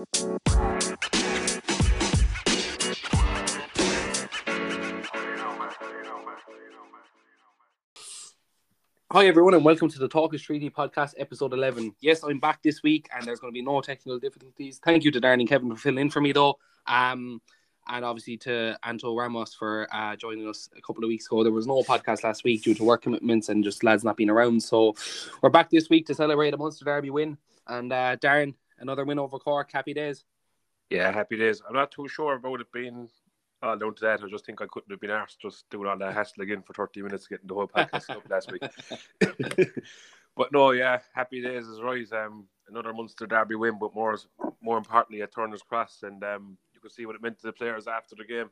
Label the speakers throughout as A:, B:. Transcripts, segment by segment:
A: Hi, everyone, and welcome to the Talk is Treaty podcast, episode 11. Yes, I'm back this week, and there's going to be no technical difficulties. Thank you to Darren and Kevin for filling in for me, though. Um, and obviously to Anto Ramos for uh, joining us a couple of weeks ago. There was no podcast last week due to work commitments and just lads not being around. So we're back this week to celebrate a Munster Derby win. And uh, Darren, another win over Cork. Happy days.
B: Yeah, happy days. I'm not too sure about it being all down to that. I just think I couldn't have been asked just doing all that hassle again for 30 minutes getting the whole podcast up last week. but no, yeah, happy days is right. Um, another Munster Derby win, but more more importantly at Turner's Cross, and um, you could see what it meant to the players after the game.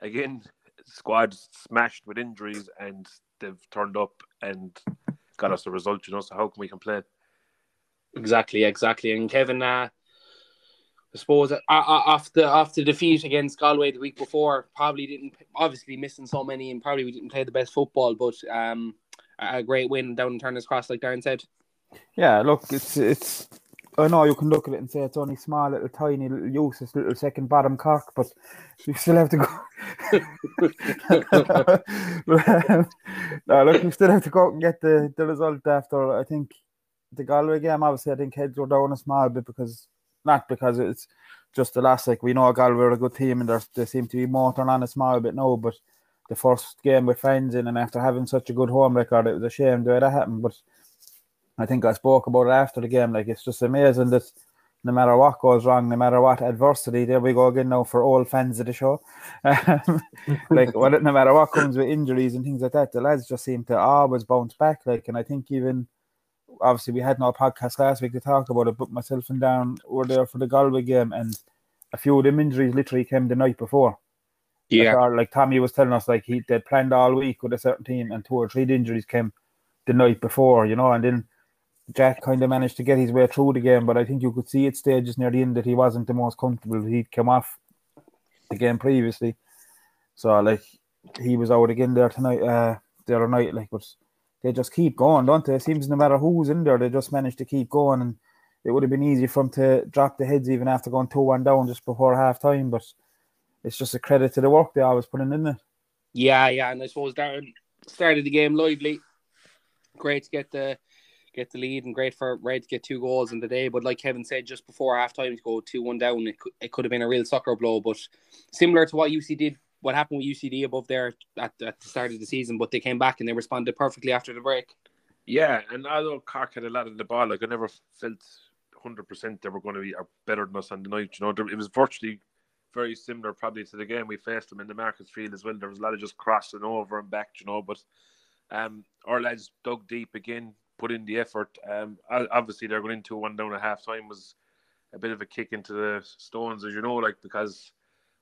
B: Again, squad smashed with injuries, and they've turned up and got us a result. You know, so how can we complain?
A: Exactly, exactly. And Kevin, uh, I suppose uh, after after defeat against Galway the week before, probably didn't obviously missing so many, and probably we didn't play the best football, but um, a great win down in Turner's Cross, like Darren said.
C: Yeah, look, it's it's. I know you can look at it and say it's only small, little, tiny, little useless, little second bottom Cork, but you still have to go. no, look, you still have to go out and get the, the result after. I think the Galway game, obviously, I think heads were down a small bit because not because it's just the last. Like we know Galway are a good team and they seem to be motoring on a small bit now, but the first game with fans in, and after having such a good home record, it was a shame the way that happened. But I think I spoke about it after the game. Like it's just amazing that no matter what goes wrong, no matter what adversity, there we go again now for all fans of the show. like well, no matter what comes with injuries and things like that, the lads just seem to always bounce back. Like, and I think even obviously we had no podcast last week to talk about it, but myself and Darren were there for the Galway game, and a few of them injuries literally came the night before.
A: Yeah,
C: like, like Tommy was telling us, like he they planned all week with a certain team, and two or three injuries came the night before, you know, and then Jack kind of managed to get his way through the game, but I think you could see at stages near the end that he wasn't the most comfortable. He'd come off the game previously, so like he was out again there tonight, uh, the other night. Like, but they just keep going, don't they? It seems no matter who's in there, they just manage to keep going, and it would have been easy for them to drop the heads even after going two one down just before half time. But it's just a credit to the work they always put in, it?
A: Yeah, yeah, and I suppose Darren started the game lively. Great to get the get the lead and great for Red to get two goals in the day. But like Kevin said, just before half time to go 2 1 down, it could, it could have been a real sucker blow. But similar to what UC did, what happened with UCD above there at, at the start of the season, but they came back and they responded perfectly after the break.
B: Yeah, and although Cork had a lot of the ball, like I never felt 100% they were going to be better than us on the night. You know, it was virtually very similar probably to the game we faced them in the Markets Field as well. There was a lot of just crossing over and back, you know, but um, our lads dug deep again, put in the effort. Um, obviously, they're going into one down at half time was a bit of a kick into the stones, as you know, like because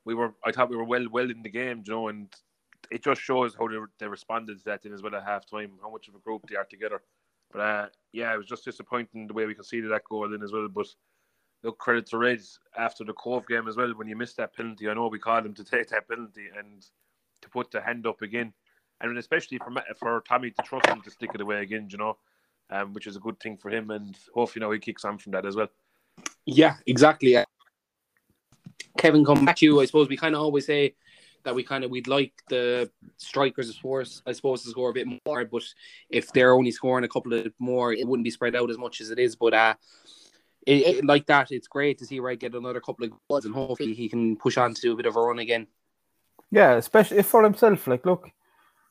B: we were, I thought we were well, well in the game, you know, and it just shows how they, they responded to that in as well at half time, how much of a group they are together. But uh, yeah, it was just disappointing the way we conceded that goal in as well. But look, credit to Reds after the Cobh game as well. When you missed that penalty, I know we called him to take that penalty and to put the hand up again, and especially for for Tommy to trust him to stick it away again, you know um, which is a good thing for him. And hopefully, you know, he kicks on from that as well.
A: Yeah, exactly. Kevin, come back to you. I suppose we kind of always say that we kind of we'd like the strikers, of course, I suppose, to score a bit more. But if they're only scoring a couple of more, it wouldn't be spread out as much as it is. But uh, it, it, like that, it's great to see Red get another couple of goals, and hopefully he can push on to do a bit of a run again.
C: Yeah, especially for himself. Like, look,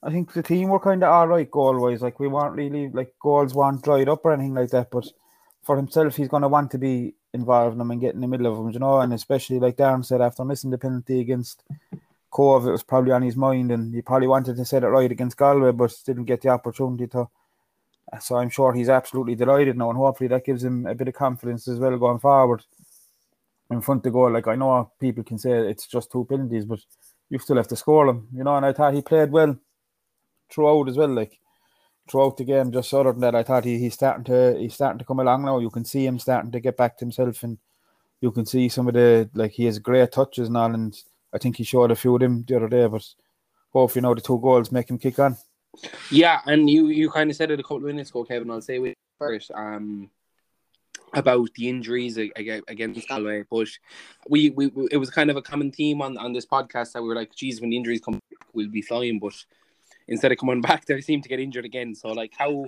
C: I think the team were kind of all right goal wise. Like we weren't really like goals weren't dried up or anything like that. But for himself, he's going to want to be involved in them and get in the middle of them, you know. And especially like Darren said, after missing the penalty against Cobh, it was probably on his mind, and he probably wanted to set it right against Galway, but didn't get the opportunity to. So I'm sure he's absolutely delighted now, and hopefully that gives him a bit of confidence as well going forward in front of goal. Like I know people can say it's just two penalties, but you still have to score them, you know. And I thought he played well throughout as well. Like throughout the game, just other than that, I thought he, he's starting to he's starting to come along now. You can see him starting to get back to himself, and you can see some of the like he has great touches and all. And I think he showed a few of them the other day, but hopefully, know, the two goals make him kick on.
A: Yeah, and you you kind of said it a couple of minutes ago, Kevin. I'll say we first. Um, about the injuries against Galway, but we, we it was kind of a common theme on, on this podcast that we were like, geez, when the injuries come, we'll be flying, but instead of coming back, they seem to get injured again. So like, how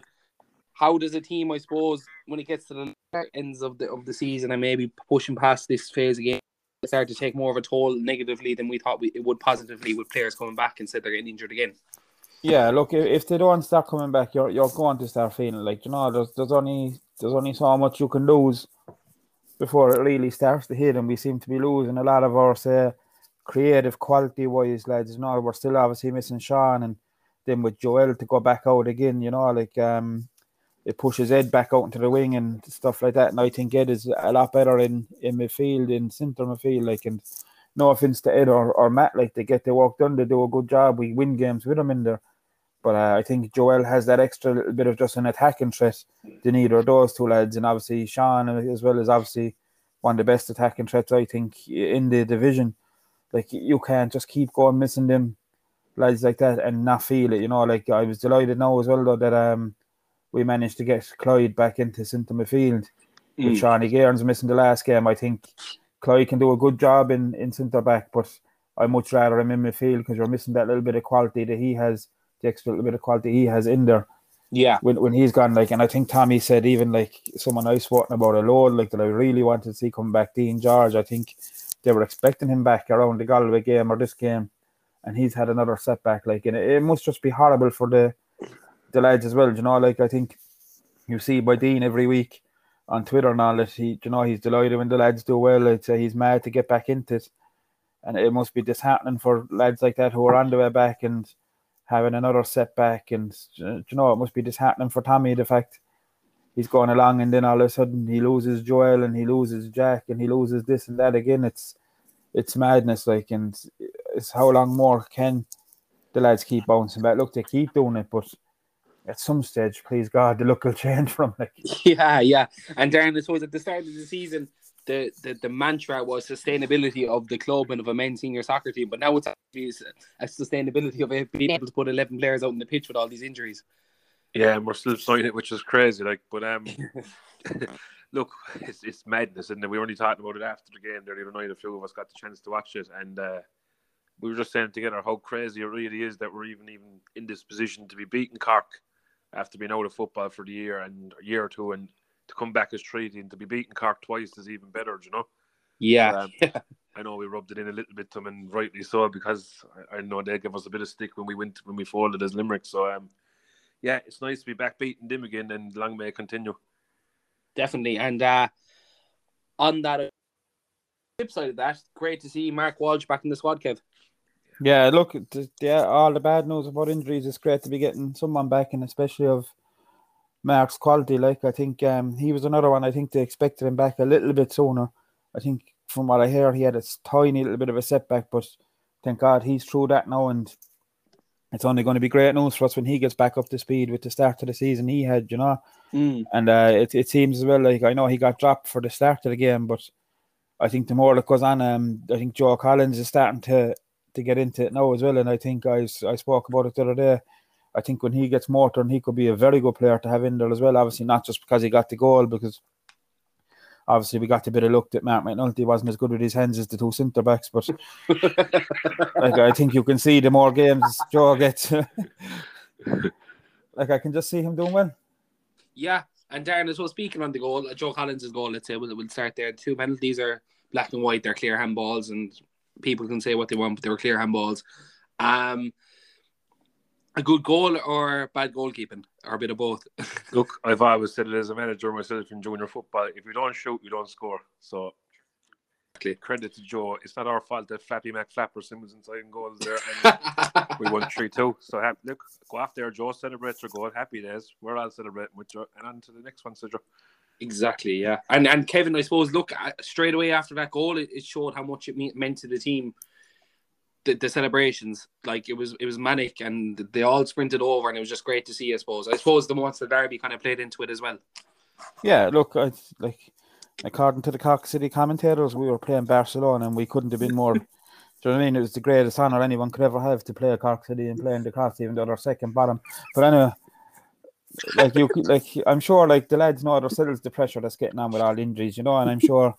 A: how does a team, I suppose, when it gets to the ends of the of the season and maybe pushing past this phase again, start to take more of a toll negatively than we thought we, it would positively with players coming back instead they're getting injured again?
C: Yeah, look, if they don't start coming back, you're you're going to start feeling like you know there's there's only there's only so much you can lose before it really starts to hit, and we seem to be losing a lot of our say creative quality wise lads. You know, we're still obviously missing Sean, and then with Joel to go back out again, you know, like um, it pushes Ed back out into the wing and stuff like that. And I think Ed is a lot better in in midfield, in centre midfield, like and. No offense to Ed or, or Matt, like they get their work done, they do a good job. We win games with them in there. But uh, I think Joel has that extra little bit of just an attacking threat than either those two lads. And obviously, Sean, as well as obviously one of the best attacking threats, I think, in the division. Like, you can't just keep going missing them lads like that and not feel it. You know, like I was delighted now as well, though, that um we managed to get Clyde back into centre midfield. Mm. With Shawnee Gairns missing the last game, I think Clyde can do a good job in, in centre back, but I much rather him in midfield because you're missing that little bit of quality that he has the extra little bit of quality he has in there.
A: Yeah.
C: When when he's gone, like, and I think Tommy said even like someone I spoken about a load, like that I really wanted to see come back. Dean George, I think they were expecting him back around the Galway game or this game, and he's had another setback. Like, and it, it must just be horrible for the the lads as well. You know, like I think you see by Dean every week on Twitter and all that he, you know, he's delighted when the lads do well. I'd say he's mad to get back into it, and it must be disheartening for lads like that who are on the way back and having another setback. And you know, it must be disheartening for Tommy the fact he's going along and then all of a sudden he loses Joel and he loses Jack and he loses this and that again. It's it's madness, like, and it's how long more can the lads keep bouncing back? Look, they keep doing it, but at some stage, please God, the look will change from like.
A: Yeah, yeah, and Darren, I suppose at the start of the season, the, the, the mantra was sustainability of the club and of a men's senior soccer team, but now it's actually a sustainability of it being able to put eleven players out in the pitch with all these injuries.
B: Yeah, and we're still signing it, which is crazy. Like, but um, look, it's, it's madness, and we were only talking about it after the game there the other night. A few of us got the chance to watch it, and uh, we were just saying together how crazy it really is that we're even even in this position to be beating Cork after being out of football for the year and a year or two, and to come back as treaty and to be beating Cork twice is even better, you know.
A: Yeah.
B: Um, I know we rubbed it in a little bit to them, and rightly so, because I, I, know they gave us a bit of stick when we went when we folded as Limerick. So, um, yeah, it's nice to be back beating them again, and long may it continue.
A: Definitely, and uh, on that flip side of that, great to see Mark Walsh back in the squad, Kev.
C: Yeah, look, yeah, all the bad news about injuries. It's great to be getting someone back, and especially of Mark's quality. Like I think um, he was another one. I think they expected him back a little bit sooner. I think from what I hear, he had a tiny little bit of a setback, but thank God he's through that now, and it's only going to be great news for us when he gets back up to speed with the start of the season he had, you know.
A: Mm.
C: And uh, it it seems as well like I know he got dropped for the start of the game, but I think the more that goes on, um, I think Joe Collins is starting to to get into it now as well. And I think I I spoke about it the other day. I think when he gets more turn, he could be a very good player to have in there as well. Obviously, not just because he got the goal, because obviously we got a bit of luck that Mark McNulty wasn't as good with his hands as the two centre backs. But like I think you can see the more games Joe gets, like I can just see him doing well.
A: Yeah, and Darren as well. Speaking on the goal, Joe Collins' goal, let's say we'll, we'll start there. Two penalties are black and white; they're clear handballs, and people can say what they want, but they were clear handballs. Um, a good goal or bad goalkeeping, or a bit of both?
B: Look, I've always said it as a manager myself in junior football: if you don't shoot, you don't score. So, credit to Joe. It's not our fault that Flappy Mac Flapper Simmons inside and goals there, and we won three two. So, look, go off there. Joe celebrates your goal. Happy days. We're all celebrating with Joe, and on to the next one, so Joe.
A: Exactly, yeah. And and Kevin, I suppose, look uh, straight away after that goal, it, it showed how much it meant to the team. The, the, celebrations, like it was, it was manic, and they all sprinted over, and it was just great to see. I suppose. I suppose the Munster Derby kind of played into it as well.
C: Yeah, look, I, like according to the Cork City commentators, we were playing Barcelona, and we couldn't have been more. do you know what I mean? It was the greatest honour anyone could ever have to play a Cork City and play in the Cross, even though they're second bottom. But anyway, like you, like I'm sure, like the lads know themselves the pressure that's getting on with all injuries, you know, and I'm sure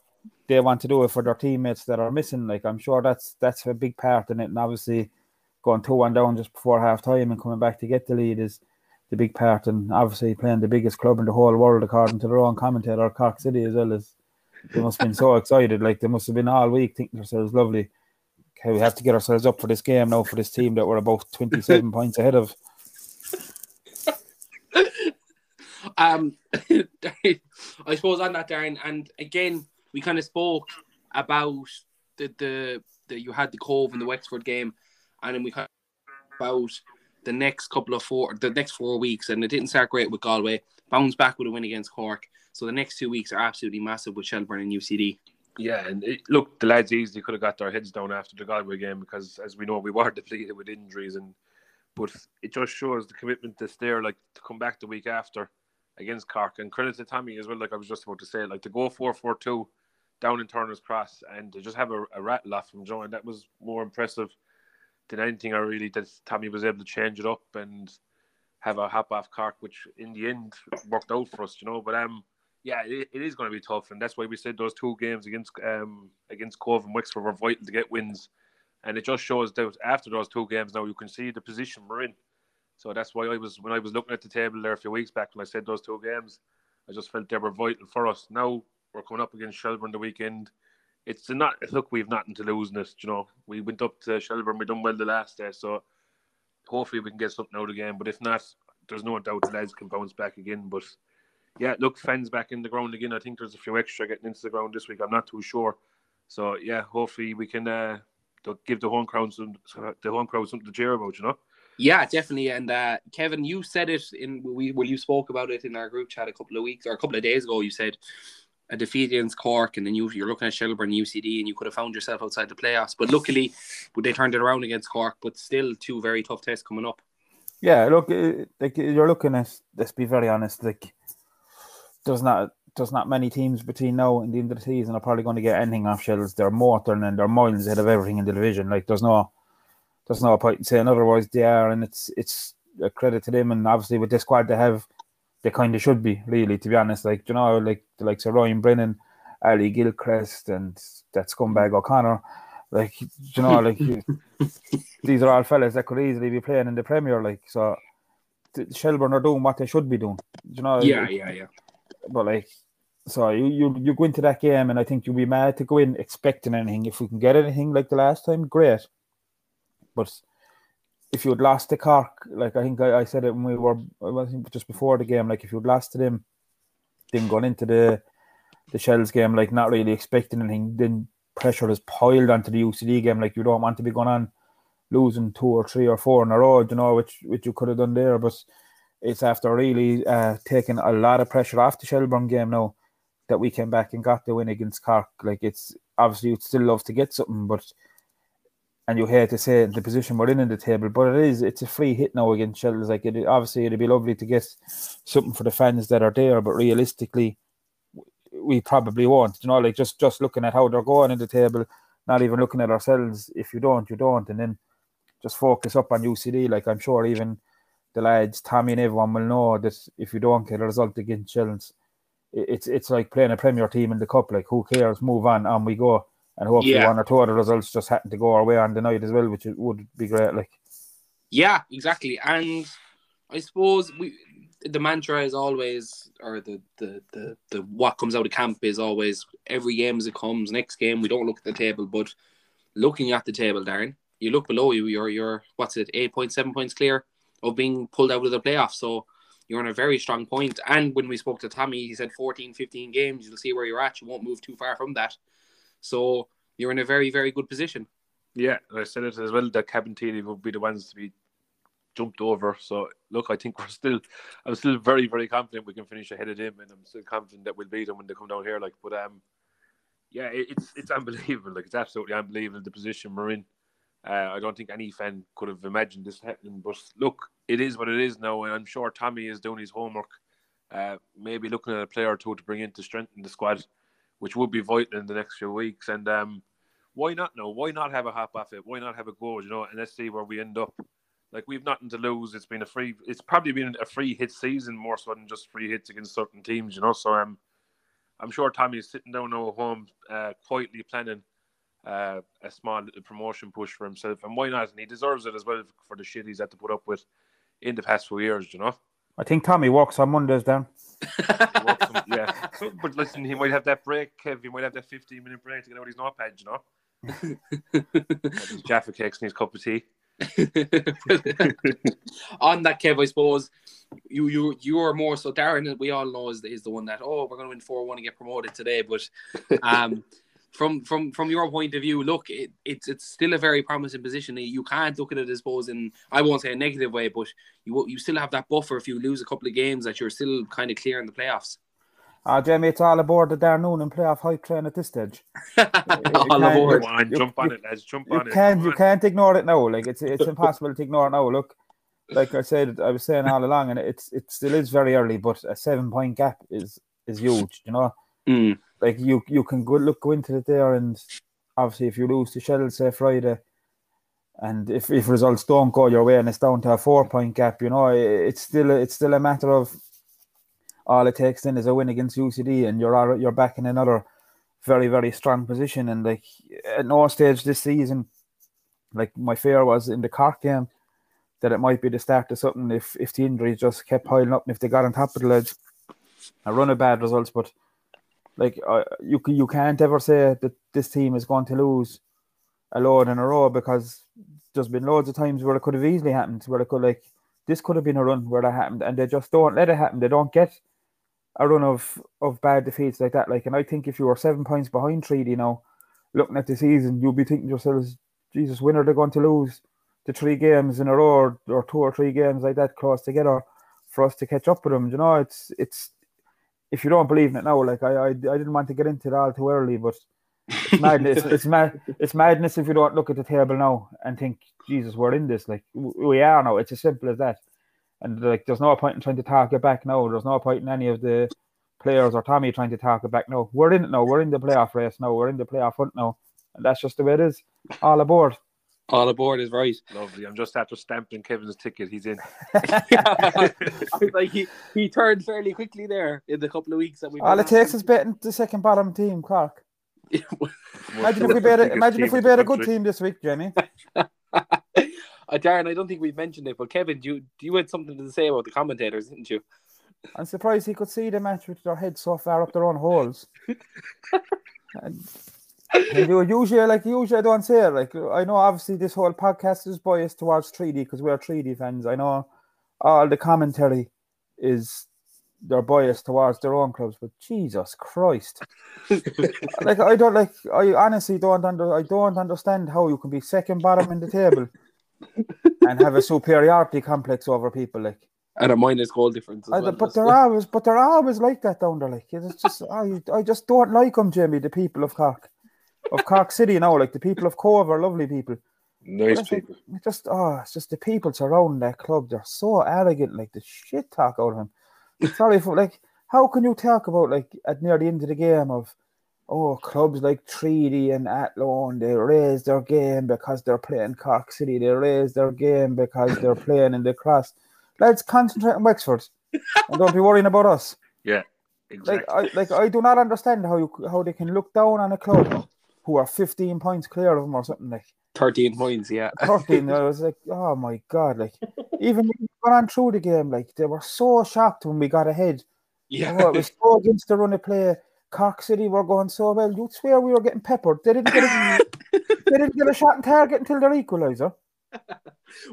C: they want to do it for their teammates that are missing. Like I'm sure that's that's a big part in it, and obviously going two one down just before half time and coming back to get the lead is the big part, and obviously playing the biggest club in the whole world according to their own commentator, Cork City as well as they must have been so excited. Like they must have been all week thinking themselves lovely. Okay, we have to get ourselves up for this game now for this team that we're about twenty seven points ahead of.
A: um, I suppose on that, Darren, and again, we kind of spoke about the the, the you had the Cobh and the Wexford game, and then we kind of about the next couple of four, the next four weeks, and it didn't start great with Galway. Bounce back with a win against Cork, so the next two weeks are absolutely massive with Shelbourne and UCD.
B: Yeah, and it, look, the lads easily could have got their heads down after the Galway game because, as we know, we were depleted with injuries, and but it just shows the commitment that's there, like to come back the week after against Cork. And credit to Tommy as well, like I was just about to say, like to go 4 4 2 down in Turner's Cross and to just have a, a rattle off from John, that was more impressive than anything I really that Tommy was able to change it up and have a hop off Cork, which in the end worked out for us, you know. But um, yeah, it, it is going to be tough, and that's why we said those two games against um against Cobh and Wexford were vital to get wins, and it just shows that after those two games now you can see the position we're in. So that's why I was when I was looking at the table there a few weeks back when I said those two games, I just felt they were vital for us. Now we're coming up against Shelbourne the weekend. It's not look we've nothing to lose in this, you know. We went up to Shelbourne, we done well the last day, so hopefully we can get something out of again. But if not, there's no doubt the lads can bounce back again. But yeah, look, fans back in the ground again. I think there's a few extra getting into the ground this week. I'm not too sure. So yeah, hopefully we can uh, give the home crowd some the home crowd something to cheer about. You know.
A: Yeah, definitely. And uh, Kevin, you said it in we when you spoke about it in our group chat a couple of weeks or a couple of days ago. You said a defeat against Cork, and then you you're looking at Shelbourne UCD, and you could have found yourself outside the playoffs. But luckily, they turned it around against Cork. But still, two very tough tests coming up.
C: Yeah, look, like you're looking at. Let's be very honest. Like, there's not there's not many teams between now and the end of the season are probably going to get anything off Shells. They're mortal and they're miles ahead of everything in the division. Like, there's no there's no point in saying otherwise. They are, and it's it's a credit to them. And obviously, with the squad they have, they kind of should be really, to be honest. Like you know, like the likes of Ryan Brennan, Ali Gilchrist, and that scumbag O'Connor. Like you know, like these are all fellas that could easily be playing in the Premier. Like so, Shelbourne are doing what they should be doing. You know.
A: Yeah, yeah, yeah.
C: But like, so you you you go into that game, and I think you'll be mad to go in expecting anything. If we can get anything like the last time, great. But if you'd lost to Cork, like I think I, I said it when we were, I think just before the game, like if you'd lost to them, then going into the the Shells game, like not really expecting anything, then pressure is piled onto the UCD game. Like you don't want to be going on losing two or three or four in a row, you know, which which you could have done there. But it's after really uh, taking a lot of pressure off the Shelbourne game now that we came back and got the win against Cork. Like it's obviously you'd still love to get something, but and you hate to say the position we're in in the table, but it is it's a free hit now against Shells. Like it obviously it'd be lovely to get something for the fans that are there, but realistically, we probably won't. You know, like just just looking at how they're going in the table, not even looking at ourselves. If you don't, you don't, and then just focus up on UCD. Like I'm sure even the lads, Tommy and everyone will know that if you don't get a result against Shells, it's it's like playing a Premier team in the cup. Like who cares? Move on, on we go and hopefully yeah. one or two other results just happen to go our way on the night as well, which would be great. Like,
A: yeah, exactly. And I suppose we the mantra is always, or the the the, the what comes out of camp is always every game as it comes. Next game, we don't look at the table, but looking at the table, Darren, you look below you. You're you're what's it, eight point seven points clear of being pulled out of the playoffs. So you're on a very strong point. And when we spoke to Tommy, he said 14, 15 games. You'll see where you're at. You won't move too far from that. So you're in a very, very good position.
B: Yeah, I said it as well that Cabinteely would be the ones to be jumped over. So look, I think we're still, I'm still very, very confident we can finish ahead of them, and I'm still confident that we'll beat them when they come down here. Like, but um, yeah, it, it's it's unbelievable. Like, it's absolutely unbelievable the position we're in. Uh, I don't think any fan could have imagined this happening. But look, it is what it is now, and I'm sure Tommy is doing his homework. Uh, maybe looking at a player or two to bring in to strengthen the squad which would be vital in the next few weeks. And um, why not? No, why not have a hop off it? Why not have a go? You know, and let's see where we end up. like we've nothing to lose. It's been a free. It's probably been a free hit season more so than just free hits against certain teams, you know. So um, I'm sure Tommy is sitting down now at home, uh, quietly planning uh, a small little promotion push for himself, and why not? And he deserves it as well for the shit he's had to put up with in the past few years, you know.
C: I think Tommy works on Mondays down.
B: yeah, but listen, he might have that break, Kev. He might have that 15 minute break to get out his notepad, you know. his Jaffa cakes and his cup of tea.
A: on that, Kev, I suppose you you you are more so Darren. We all know is, is the one that oh we're going to win four one and get promoted today. But um, from from from your point of view, look, it, it's it's still a very promising position. You can't look at it, I suppose, in I won't say a negative way, but you you still have that buffer if you lose a couple of games that you're still kind of clear in the playoffs.
C: Uh, Jamie, it's all aboard the Darren Noonan playoff hype train at this stage.
A: all aboard.
B: Come on, jump on it, lads. Jump
C: you
B: on it.
C: Can't, you
B: on.
C: can't ignore it now. Like it's it's impossible to ignore it now. Look, like I said, I was saying all along, and it's it still is very early, but a seven point gap is is huge. You know,
A: Mm.
C: Like you you can go look go into it there, and obviously if you lose to Shell say Friday, and if, if results don't go your way and it's down to a four point gap, you know, it, it's still it's still a matter of all it takes then is a win against UCD, and you're you're back in another very very strong position. And like at no stage this season, like my fear was in the Cork game that it might be the start of something if if the injuries just kept piling up and if they got on top of the lads, a run of bad results, but like uh, you you can't ever say that this team is going to lose a load in a row because there's been loads of times where it could have easily happened where it could like this could have been a run where that happened and they just don't let it happen. They don't get a run of of bad defeats like that. Like and I think if you were seven points behind Treaty now looking at the season you'll be thinking to yourselves Jesus when are they going to lose the three games in a row or, or two or three games like that close together for us to catch up with them? You know it's it's if you don't believe in it now, like I, I, I didn't want to get into it all too early, but it's madness. it's mad. It's madness if you don't look at the table now and think, Jesus, we're in this. Like we are now. It's as simple as that. And like, there's no point in trying to talk it back now. There's no point in any of the players or Tommy trying to talk it back now. We're in it now. We're in the playoff race now. We're in the playoff hunt now, and that's just the way it is. All aboard.
A: All aboard is right.
B: Lovely. I'm just after stamping Kevin's ticket. He's in.
A: I was like he, he turned fairly quickly there in the couple of weeks that we.
C: All it takes is betting the second bottom team, Cork. Imagine if we bet. A, imagine if we bet a good team this week, Jamie.
A: uh, Darren, I don't think we've mentioned it, but Kevin, you you had something to say about the commentators, didn't you?
C: I'm surprised he could see the match with their heads so far up their own holes. and, and you usually, like usually, I don't say it. Like I know, obviously, this whole podcast is biased towards Treaty because we're Treaty fans. I know all the commentary is they're biased towards their own clubs, but Jesus Christ, like I don't like. I honestly don't under. I don't understand how you can be second bottom in the table and have a superiority complex over people. Like
A: And a minus goal difference. As
C: I,
A: well,
C: but they're always, but they're always like that down there. Like it's just, I, I just don't like them, Jimmy. The people of Cork, of Cork City now, like the people of Cobh are lovely people.
B: Nice
C: think
B: people.
C: just, oh, it's just the people surrounding that club. They're so arrogant, like the shit talk out of them. Sorry for like, how can you talk about like at near the end of the game of, oh, clubs like Treaty and Athlone, they raise their game because they're playing Cork City. They raise their game because they're playing in the cross. Let's concentrate on Wexford and don't be worrying about us.
B: Yeah, exactly.
C: Like I like I do not understand how you how they can look down on a club who are 15 points clear of them or something like
A: thirteen points. Yeah,
C: 13. I was like, oh my god, like even when we got on through the game, like they were so shocked when we got ahead.
A: yeah.
C: Oh, it was so against the run of play. Cork City were going so well. You'd swear we were getting peppered. They didn't get a, they didn't get a shot on target until their equaliser.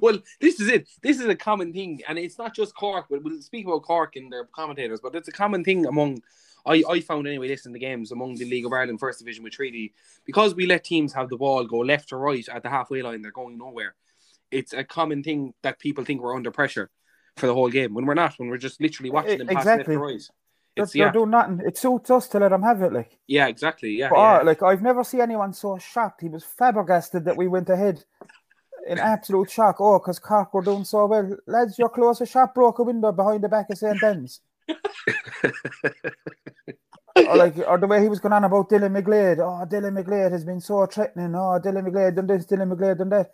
A: Well, this is it. This is a common thing, and it's not just Cork. But we'll speak about Cork and their commentators, but it's a common thing among. I, I found anyway, listening the games among the League of Ireland First Division with Treaty, because we let teams have the ball go left or right at the halfway line, they're going nowhere. It's a common thing that people think we're under pressure for the whole game when we're not. When we're just literally eh, watching them pass
C: Exactly.
A: left or right. It's
C: they're
A: yeah,
C: doing nothing. It suits us to let them have it. Like,
A: yeah, exactly, yeah.
C: but,
A: yeah.
C: oh, like I've never seen anyone so shocked. He was flabbergasted that we went ahead. In absolute shock. Oh, because Cork were doing so well. Lads, your closest shot broke a window behind the back of St. Ben's. or like or the way he was going on about Dylan McGlade. Oh, Dylan McGlade has been so threatening. Oh, Dylan McGlade done this, Dylan McGlade done that.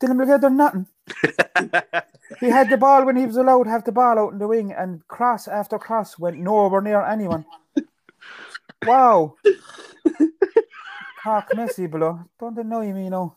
C: Dylan McGlade done nothing. he had the ball when he was allowed to have the ball out in the wing, and cross after cross went nowhere near anyone. Wow. Cork Messi below. Don't annoy me, no.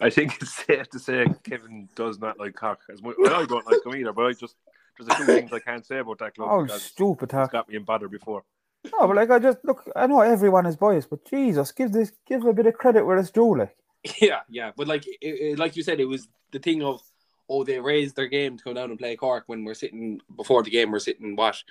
B: I think it's safe to say Kevin does not like cock as much. Well, I don't like him either, but I just there's a few things I can't say about that club
C: Oh,
B: because
C: stupid
B: it's
C: talk.
B: got me in bother before.
C: No, but like I just look. I know everyone is biased, but Jesus, give this give a bit of credit where it's due. Like
A: Yeah, yeah, but like it, it- like you said, it was the thing of oh they raised their game to come down and play Cork when we're sitting before the game we're sitting what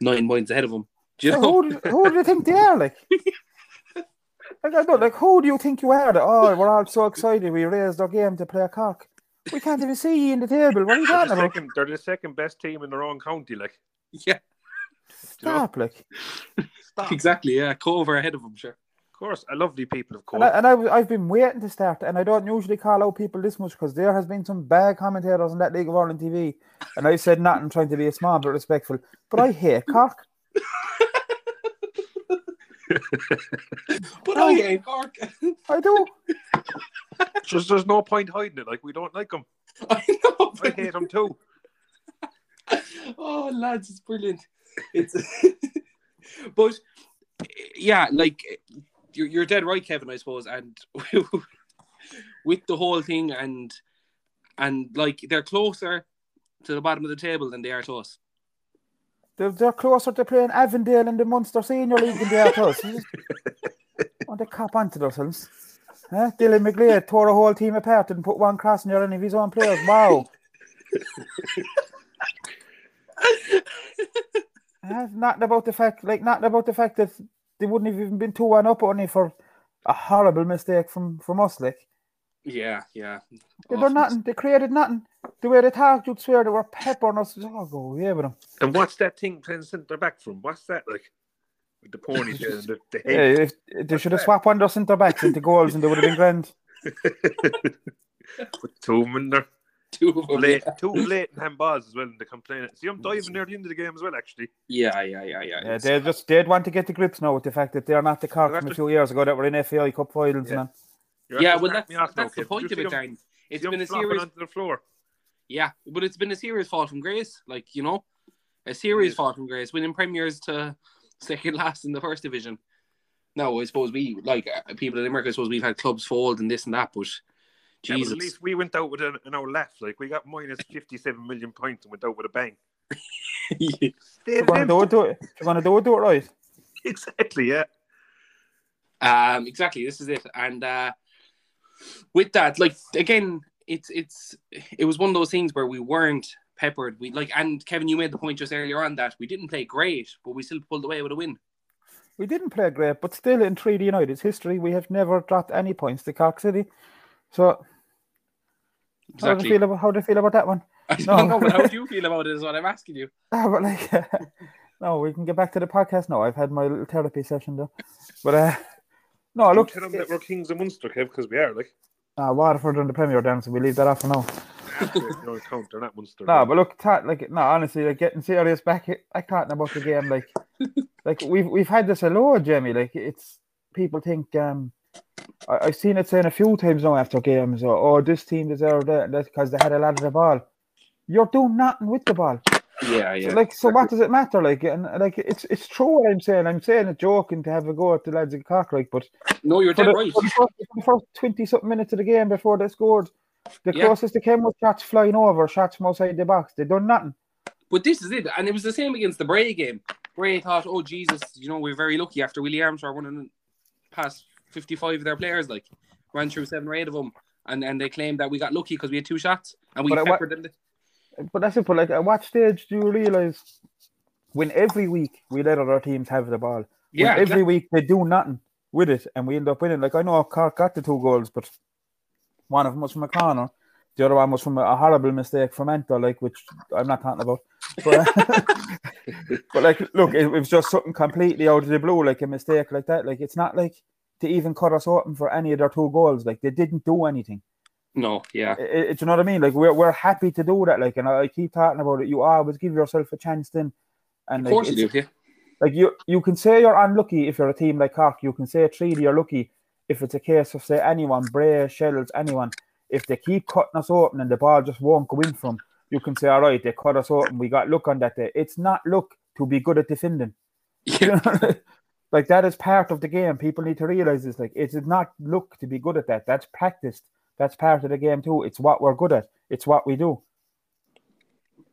A: nine points ahead of them. Do you
C: So
A: know?
C: who, do- who do you think they are? Like, like I don't like. Who do you think you are? That, oh, we're all so excited. We raised our game to play a cock. We can't even see you in the table. What are you
B: They're
C: talking
B: the,
C: about?
B: second, they're the second best team in their own county. Like,
A: Yeah,
B: you know?
C: Stop, like.
B: Stop.
A: exactly. Yeah, Cover ahead of them, sure.
B: Of course, a lovely people, of
C: And, I,
B: course.
C: and I, was- I've been waiting to start, and I don't usually call out people this much because there has been some bad commentators on that League of Ireland TV, and I said nothing trying to be a small but respectful. But I hate cock.
A: But I hate Cork.
C: I do.
B: Just there's no point hiding it. Like we don't like them.
A: I know.
B: I hate them too.
A: oh lads it's brilliant it's but yeah like you're, you're dead right kevin i suppose and with the whole thing and and like they're closer to the bottom of the table than they are to us
C: They're, they're closer to playing Avondale in the Munster Senior League than they are to us. Want to cop onto themselves. Huh? Dylan McGlade tore a whole team apart and put one cross near any of his own players. Wow. Uh, not about the fact, like, not about the fact that they wouldn't have even been 2 1 up only for a horrible mistake from, from us. Like,
A: yeah yeah
C: they
A: Oh,
C: done nothing. They created nothing. The way they talked, you'd swear they were peppering us. Oh, go away with them.
B: And what's that thing playing centre back from? What's that like? With the ponytail and the, the
C: Yeah,
B: head.
C: if, if they should have swapped one of their centre backs into goals and they would have been grand.
B: With two of them in there.
A: two of them,
B: Late, two blatant handballs as well, and they complain. See, I'm diving mm. near the end of the game as well, actually.
A: yeah yeah yeah yeah,
C: Yeah, they just they'd want to get the grips now with the fact that they're not the Cork from a
B: have
C: few years ago that were in FAI Cup finals
B: Yeah.
C: and.
B: You're
A: yeah well
B: starting
A: that's,
B: me off now,
A: that's the point of it
B: see them-
A: darren it's
B: see them
A: been a series
B: onto the floor.
A: Yeah, but it's been a serious fall from grace. Like, you know, a serious fall from grace, winning premiers to second last in the first division. Now, I suppose we, like uh, people in America, I suppose we've had clubs fold and this and that, but
B: Yeah, but
A: Jesus.
B: at least we went out with an, an our left. Like we got minus fifty-seven million points and went out with a bang.
C: If
B: Stayed
C: you're gonna do it, do it. You're gonna do it, do it right.
B: Exactly. Yeah.
A: um, exactly, this is it. And uh, with that, like, again, it's, it's, it was one of those things where we weren't peppered. We, like, and Kevin, you made the point just earlier on that we didn't play great, but we still pulled away with a win.
C: We didn't play great, but still in Treaty United's history, we have never dropped any points to Cork City. So how do you feel about how do you feel about that one?
A: I don't
C: No.
A: know, but how do you feel about it is what I'm asking you.
C: Ah, but like, no, we can get back to the podcast now. I've had my little therapy session though. But uh, no,
B: Don't
C: look,
B: tell them that we're kings of Munster, Kev, because we are. Like,
C: uh, Waterford and the Premier down, so we leave that off for now.
B: they don't count. They're not Munster.
C: No, but look, ta- like, no, honestly, like getting serious back, I can't about the game. Like, like we've we've had this a lot, Jamie. Like, it's people think um, I, I've seen it saying a few times now after games, or oh this team deserved it, because they had a lot of the ball. You're doing nothing with the ball.
A: Yeah, yeah.
C: like, so what does it matter? Like, and like, it's it's true what I'm saying. I'm saying it joking to have a go at the lads in Cork, like, but
A: No, you're dead
C: the,
A: right.
C: for the first, for the first 20 something minutes of the game before they scored, the
A: Yeah.
C: closest they came was shots flying over, shots from outside the box. They done nothing.
A: But this is it, and it was the same against the Bray game. Bray thought, "Oh Jesus, you know we're very lucky after Willie Armstrong running past fifty-five of their players, like ran through seven or eight of them, and and they claimed that we got lucky because we had two shots and we
C: But
A: peppered them.
C: But that's it. But like, at what stage do you realize when every week we let other teams have the ball? When
A: Yeah,
C: every
A: exactly.
C: week they do nothing with it, and we end up winning. Like I know Cork got the two goals, but one of them was from a corner. The other one was from a, horrible mistake from Anto, like which I'm not talking about. But, but like, look, it, it was just something completely out of the blue, like a mistake like that. Like it's not like to even cut us open for any of their two goals. Like they didn't do anything.
A: No, yeah,
C: I- I- do you know what I mean? Like we're we're happy to do that. Like, and I keep talking about it. You always give yourself a chance then, and
A: of
C: like,
A: course you do. Yeah,
C: like you you can say you're unlucky if you're a team like Cork. You can say Treaty you're lucky if it's a case of say anyone, Bray, Shells, anyone. if they keep cutting us open and the ball just won't go in from, you can say, all right, they cut us open. We got look on that day. It's not look to be good at defending.
A: Yeah.
C: like that is part of the game. People need to realize this. Like it is not look to be good at that. That's practiced. That's part of the game too. It's what we're good at. It's what we do.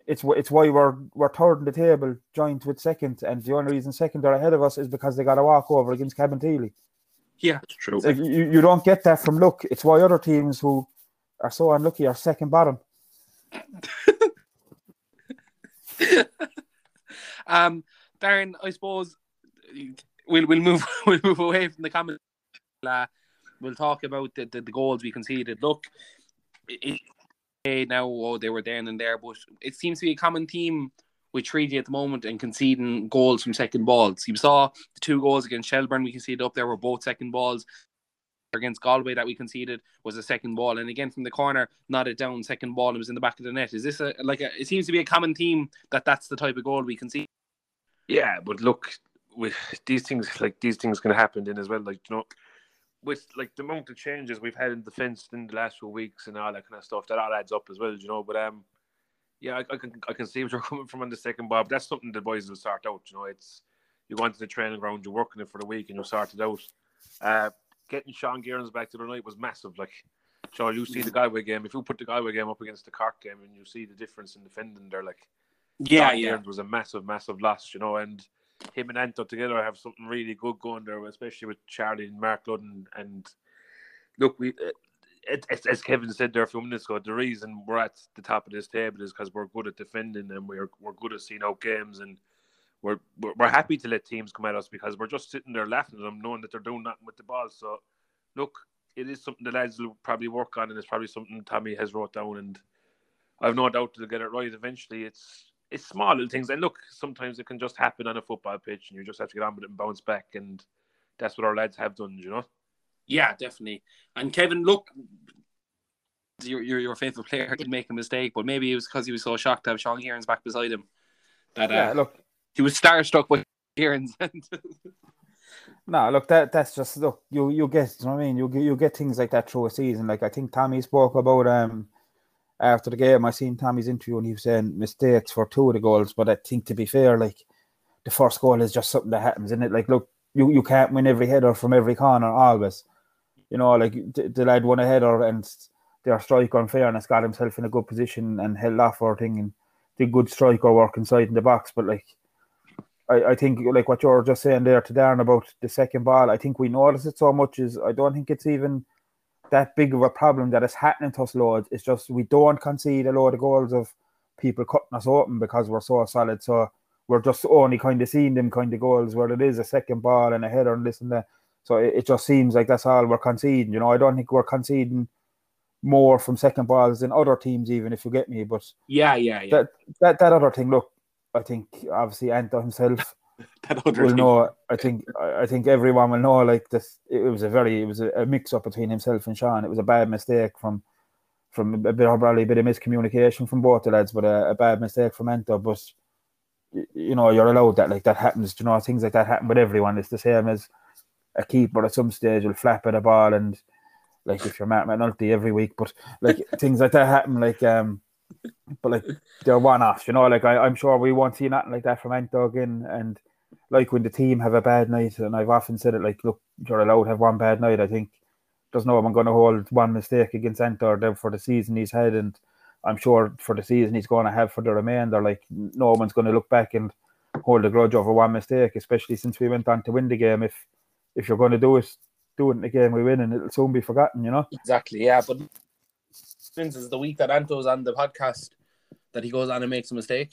C: It's it's why we're we're third in the table, joint with second, and the only reason second are ahead of us is because they got a walk over against Cabinteely.
A: Yeah,
B: It's true.
C: Like, you, you don't get that from look. It's why other teams who are so unlucky are second bottom.
A: um, Darren, I suppose we'll we'll move we'll move away from the comments. Uh, we'll talk about the, the, the goals we conceded. Look, it, it, now oh they were there and there, but it seems to be a common theme with Treaty at the moment and conceding goals from second balls. You saw the two goals against Shelbourne we conceded up there were both second balls. Against Galway that we conceded was a second ball, and again from the corner, not a down second ball. It was in the back of the net. Is this a like a? It seems to be a common theme that that's the type of goal we concede.
B: Yeah, but look, with these things, like these things can happen then as well. Like you know, with like the amount of changes we've had in defence in the last few weeks and all that kind of stuff, that all adds up as well. You know, but um, yeah, I, I can I can see what you're coming from on the second. But that's something the boys will sort out. You know, it's you go into the training ground, you're working it for the week, and you sort it out. Uh, getting Sean Gearns back to the night was massive. Like, Sean, you see the Galway game. If you put the Galway game up against the Cork game, and you see the difference in defending, they're like,
A: Yeah,
B: Sean
A: yeah.
B: Gearns was a massive, massive loss. You know, and him and Anto together have something really good going there, especially with Charlie and Mark Ludden. And look, we. Uh, it, it, as Kevin said there a few minutes ago, the reason we're at the top of this table is because we're good at defending and we're we're good at seeing out games and we're, we're we're happy to let teams come at us because we're just sitting there laughing at them, knowing that they're doing nothing with the ball. So, look, it is something the lads will probably work on, and it's probably something Tommy has wrote down, and I've no doubt they'll get it right eventually. It's it's small little things, and look, sometimes it can just happen on a football pitch, and you just have to get on with it and bounce back, and that's what our lads have done, you know.
A: Yeah, definitely. And Kevin, look, your your, your faithful player did make a mistake, but maybe it was because he was so shocked to have Sean Gearns back beside him that uh,
C: Yeah, look,
A: he was starstruck by Gearns.
C: No, look, that that's just look. You you get, you know what I mean. You get you get things like that through a season. Like I think Tommy spoke about um after the game. I seen Tommy's interview and he was saying mistakes for two of the goals. But I think to be fair, like the first goal is just something that happens, isn't it? Like look, you you can't win every header from every corner always. You know, like the, the lad won a header and their striker, in fairness, got himself in a good position and held off for thing and did good striker work inside in the box. But like. I, I think like what you're just saying there to Darren about the second ball, I think we notice it so much is I don't think it's even that big of a problem that is happening to us Lord. It's just we don't concede a load of goals of people cutting us open because we're so solid. So we're just only kind of seeing them kind of goals where it is a second ball and a header and this and that. So it, it just seems like that's all we're conceding. You know, I don't think we're conceding more from second balls than other teams, even if you get me. But
A: yeah, yeah, yeah.
C: that that, that other thing, look, I think obviously Anto himself
A: That other
C: will
A: thing.
C: know. I think I think everyone will know. Like this, it was a very it was a, mix up between himself and Sean. It was a bad mistake from from a bit of probably a bit of miscommunication from both the lads, but a, a bad mistake from Anto. But you know you're allowed that. Like that happens. You know things like that happen with everyone. It's the same as a keeper at some stage will flap at a ball and like if you're Matt McNulty every week, but like things like that happen. Like um but like they're one offs, you know. Like I, I'm sure we won't see nothing like that from Anto again. And like when the team have a bad night, and I've often said it, like, look, you're allowed to have one bad night. I think there's no one going to hold one mistake against there for the season he's had, and I'm sure for the season he's going to have for the remainder. Like no one's going to look back and hold a grudge over one mistake, especially since we went on to win the game. If if you're going to do it, do it in the game we win, and it'll soon be forgotten, you know.
A: Exactly, yeah. But since it's the week that Anto's on the podcast, that he goes on and makes a mistake.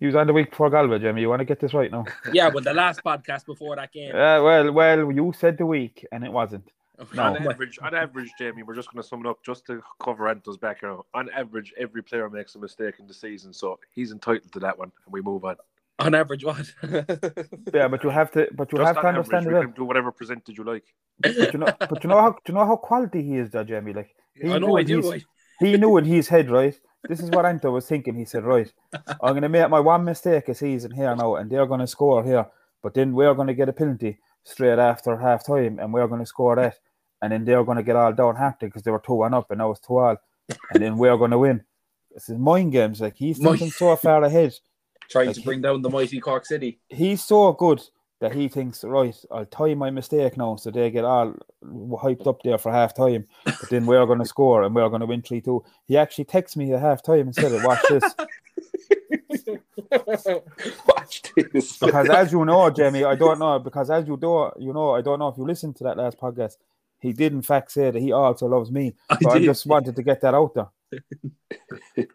C: He was on the week before Galway, Jimmy. You want to get this right now?
A: Yeah, but the last podcast before that game.
C: Uh, well, well, you said the week, and it wasn't. No.
B: On average, on average, Jamie, we're just going to sum it up just to cover Anto's background. On average, every player makes a mistake in the season, so he's entitled to that one, and we move on.
A: On average, what?
C: Yeah, but you have to, but you
B: Just
C: have to understand
B: can do whatever percentage you like.
C: But you know, but you know how, do you know how quality he is, though, Jamie. Like he
A: I know I do.
C: he knew in his head, right? This is what Anto was thinking. He said, right, I'm going to make my one mistake a season here now, and they're going to score here, but then we're going to get a penalty straight after half time, and we're going to score that. and then they're going to get all downhearted because they were two one up, and now it's two all, and then we're going to win. This is mind games. Like he's thinking so far ahead.
A: Trying
C: Like
A: to bring down the mighty Cork City.
C: He's so good that he thinks, right, I'll tie my mistake now, so they get all hyped up there for half time. But then we're going to score and we're going to win three two. He actually texts me at half time and said, "Watch this."
A: Watch this.
C: because as you know, Jamie, I don't know because as you do, you know, I don't know if you listened to that last podcast. He did in fact say that he also loves me.
A: I
C: So I, just wanted to get that out there.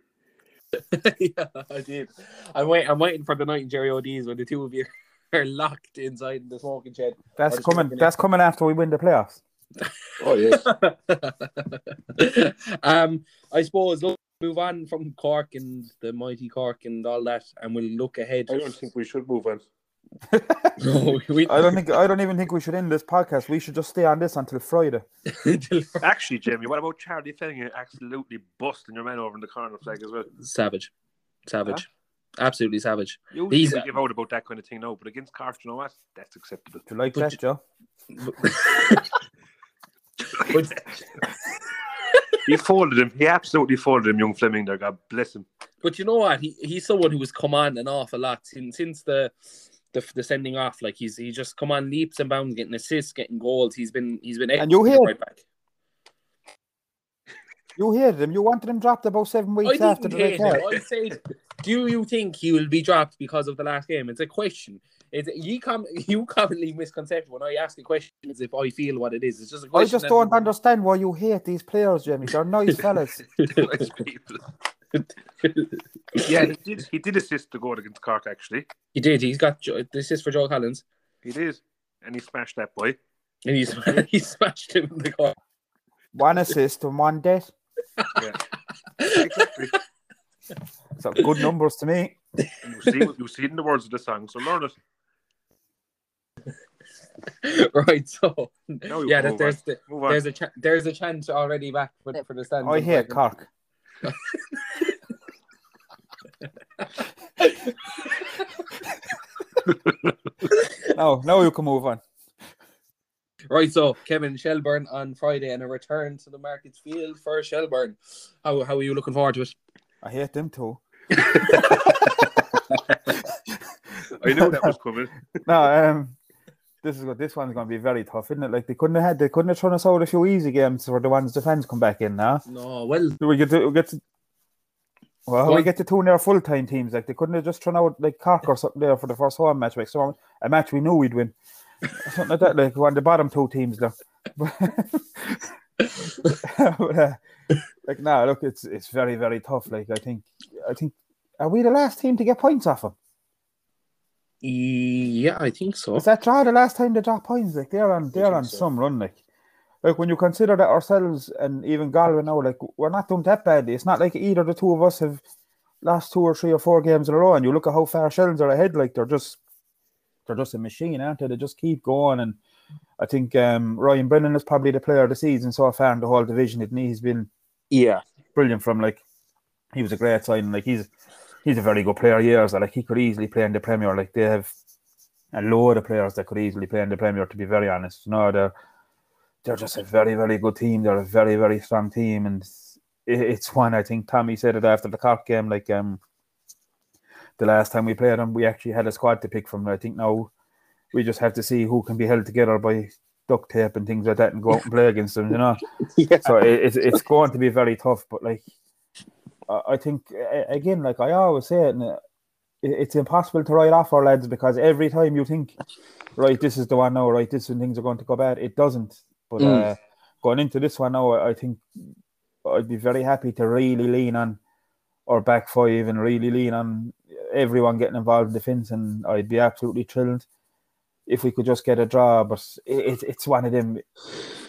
A: yeah, I did. I'm waiting. I'm waiting for the night in Jerry O'D's when the two of you are locked inside the smoking shed.
C: That's coming.
A: looking at-
C: That's coming after we win the playoffs.
B: Oh yes.
A: um, I suppose look, move on from Cork and the mighty Cork and all that, and we'll look ahead.
B: I don't think we should move on.
A: No, we,
C: I don't think. I don't even think we should end this podcast. We should just stay on this until Friday.
B: Actually, Jamie, what about Charlie Finnegan absolutely busting your man over in the corner flag as well?
A: savage, savage, absolutely savage.
B: Usually
A: He's-
B: we give out about that kind of thing now, but against Cork, you know what? That's acceptable.
C: Do you like
A: But
C: that, Joe?
A: But-
B: He folded him. He absolutely folded him, young Fleming. There, God bless him.
A: But you know what? He he's someone who has come on an awful lot since since the the, the sending off. Like he's he just come on leaps and bounds, getting assists, getting goals. He's been he's been
C: And you
A: excellent
C: hear-
A: right back.
C: You hated him. You wanted him dropped about seven
A: I
C: weeks after
A: didn't
C: the red
A: hate him. I said, do you think he will be dropped because of the last game? It's a question. It's you com- you commonly misconception when I ask a question as if I feel what it is. It's just a question.
C: I just don't understand why you hate these players, Jamie. They're nice fellas.
B: Nice people. yeah, he did. He did assist the goal against Cork. Actually,
A: he did. He's got Jo- this is for Joe Collins,
B: he did, and he smashed that boy.
A: and he's he smashed him in the car.
C: One assist and one death.
B: Yeah, exactly.
C: So good numbers to me.
B: You see, you see it in the words of the song, so learn it.
A: right. So
B: Now
A: yeah,
B: can
A: there's the, there's a cha- there's a chance already back for, for the stand.
C: I hate Cork. no, now you can move on.
A: Right, so Kevin Shelbourne on Friday and a return to the Markets Field for Shelbourne. How how are you looking forward to it?
C: I hate them too.
B: I knew that was coming.
C: No, um, this is good. This one's going to be very tough, isn't it? Like they couldn't have had, they couldn't have thrown us out a few easy games for the ones the fans come back in now.
A: No, well,
C: We get to we get to. Well,
A: Go
C: we get to two near full time teams. Like they couldn't have just thrown out like Cork or something there for the first home match. Like so, a match we knew we'd win. Something like that. Like one of the bottom two teams there. But, uh, like no, look, it's it's very very tough. Like I think I think are we the last team to get points off them?
A: yeah, I think so.
C: Is that draw the last time they dropped points? Like they're on they're on
A: so.
C: some run. Like like when you consider that ourselves and even Galway now, like we're not doing that badly. It's not like either the two of us have lost two or three or four games in a row. And you look at how far Shells are ahead. Like they're just they're just a machine, aren't they? They just keep going. And I think um, Ryan Brennan is probably the player of the season so far in the whole division. And he's been
A: Yeah,
C: brilliant from like he was a great signing. Like he's he's a very good player. Years like he could easily play in the Premier. Like they have a load of players that could easily play in the Premier. To be very honest, no, they're they're just a very very good team. They're a very very strong team, and it's one I think Tommy said it after the Cork game. Like um, the last time we played them, we actually had a squad to pick from. I think now we just have to see who can be held together by duct tape and things like that, and go out and play against them. You know
A: yeah.
C: so it, it's it's going to be very tough. But like, I think again, like I always say, it, it's impossible to write off our lads because every time you think, right, this is the one now, right, this is when things are going to go bad, it doesn't. But
A: Mm.
C: uh, going into this one now, I I think I'd be very happy to really lean on our back five and really lean on everyone getting involved in defence, and I'd be absolutely thrilled if we could just get a draw. But it, it, it's one of them.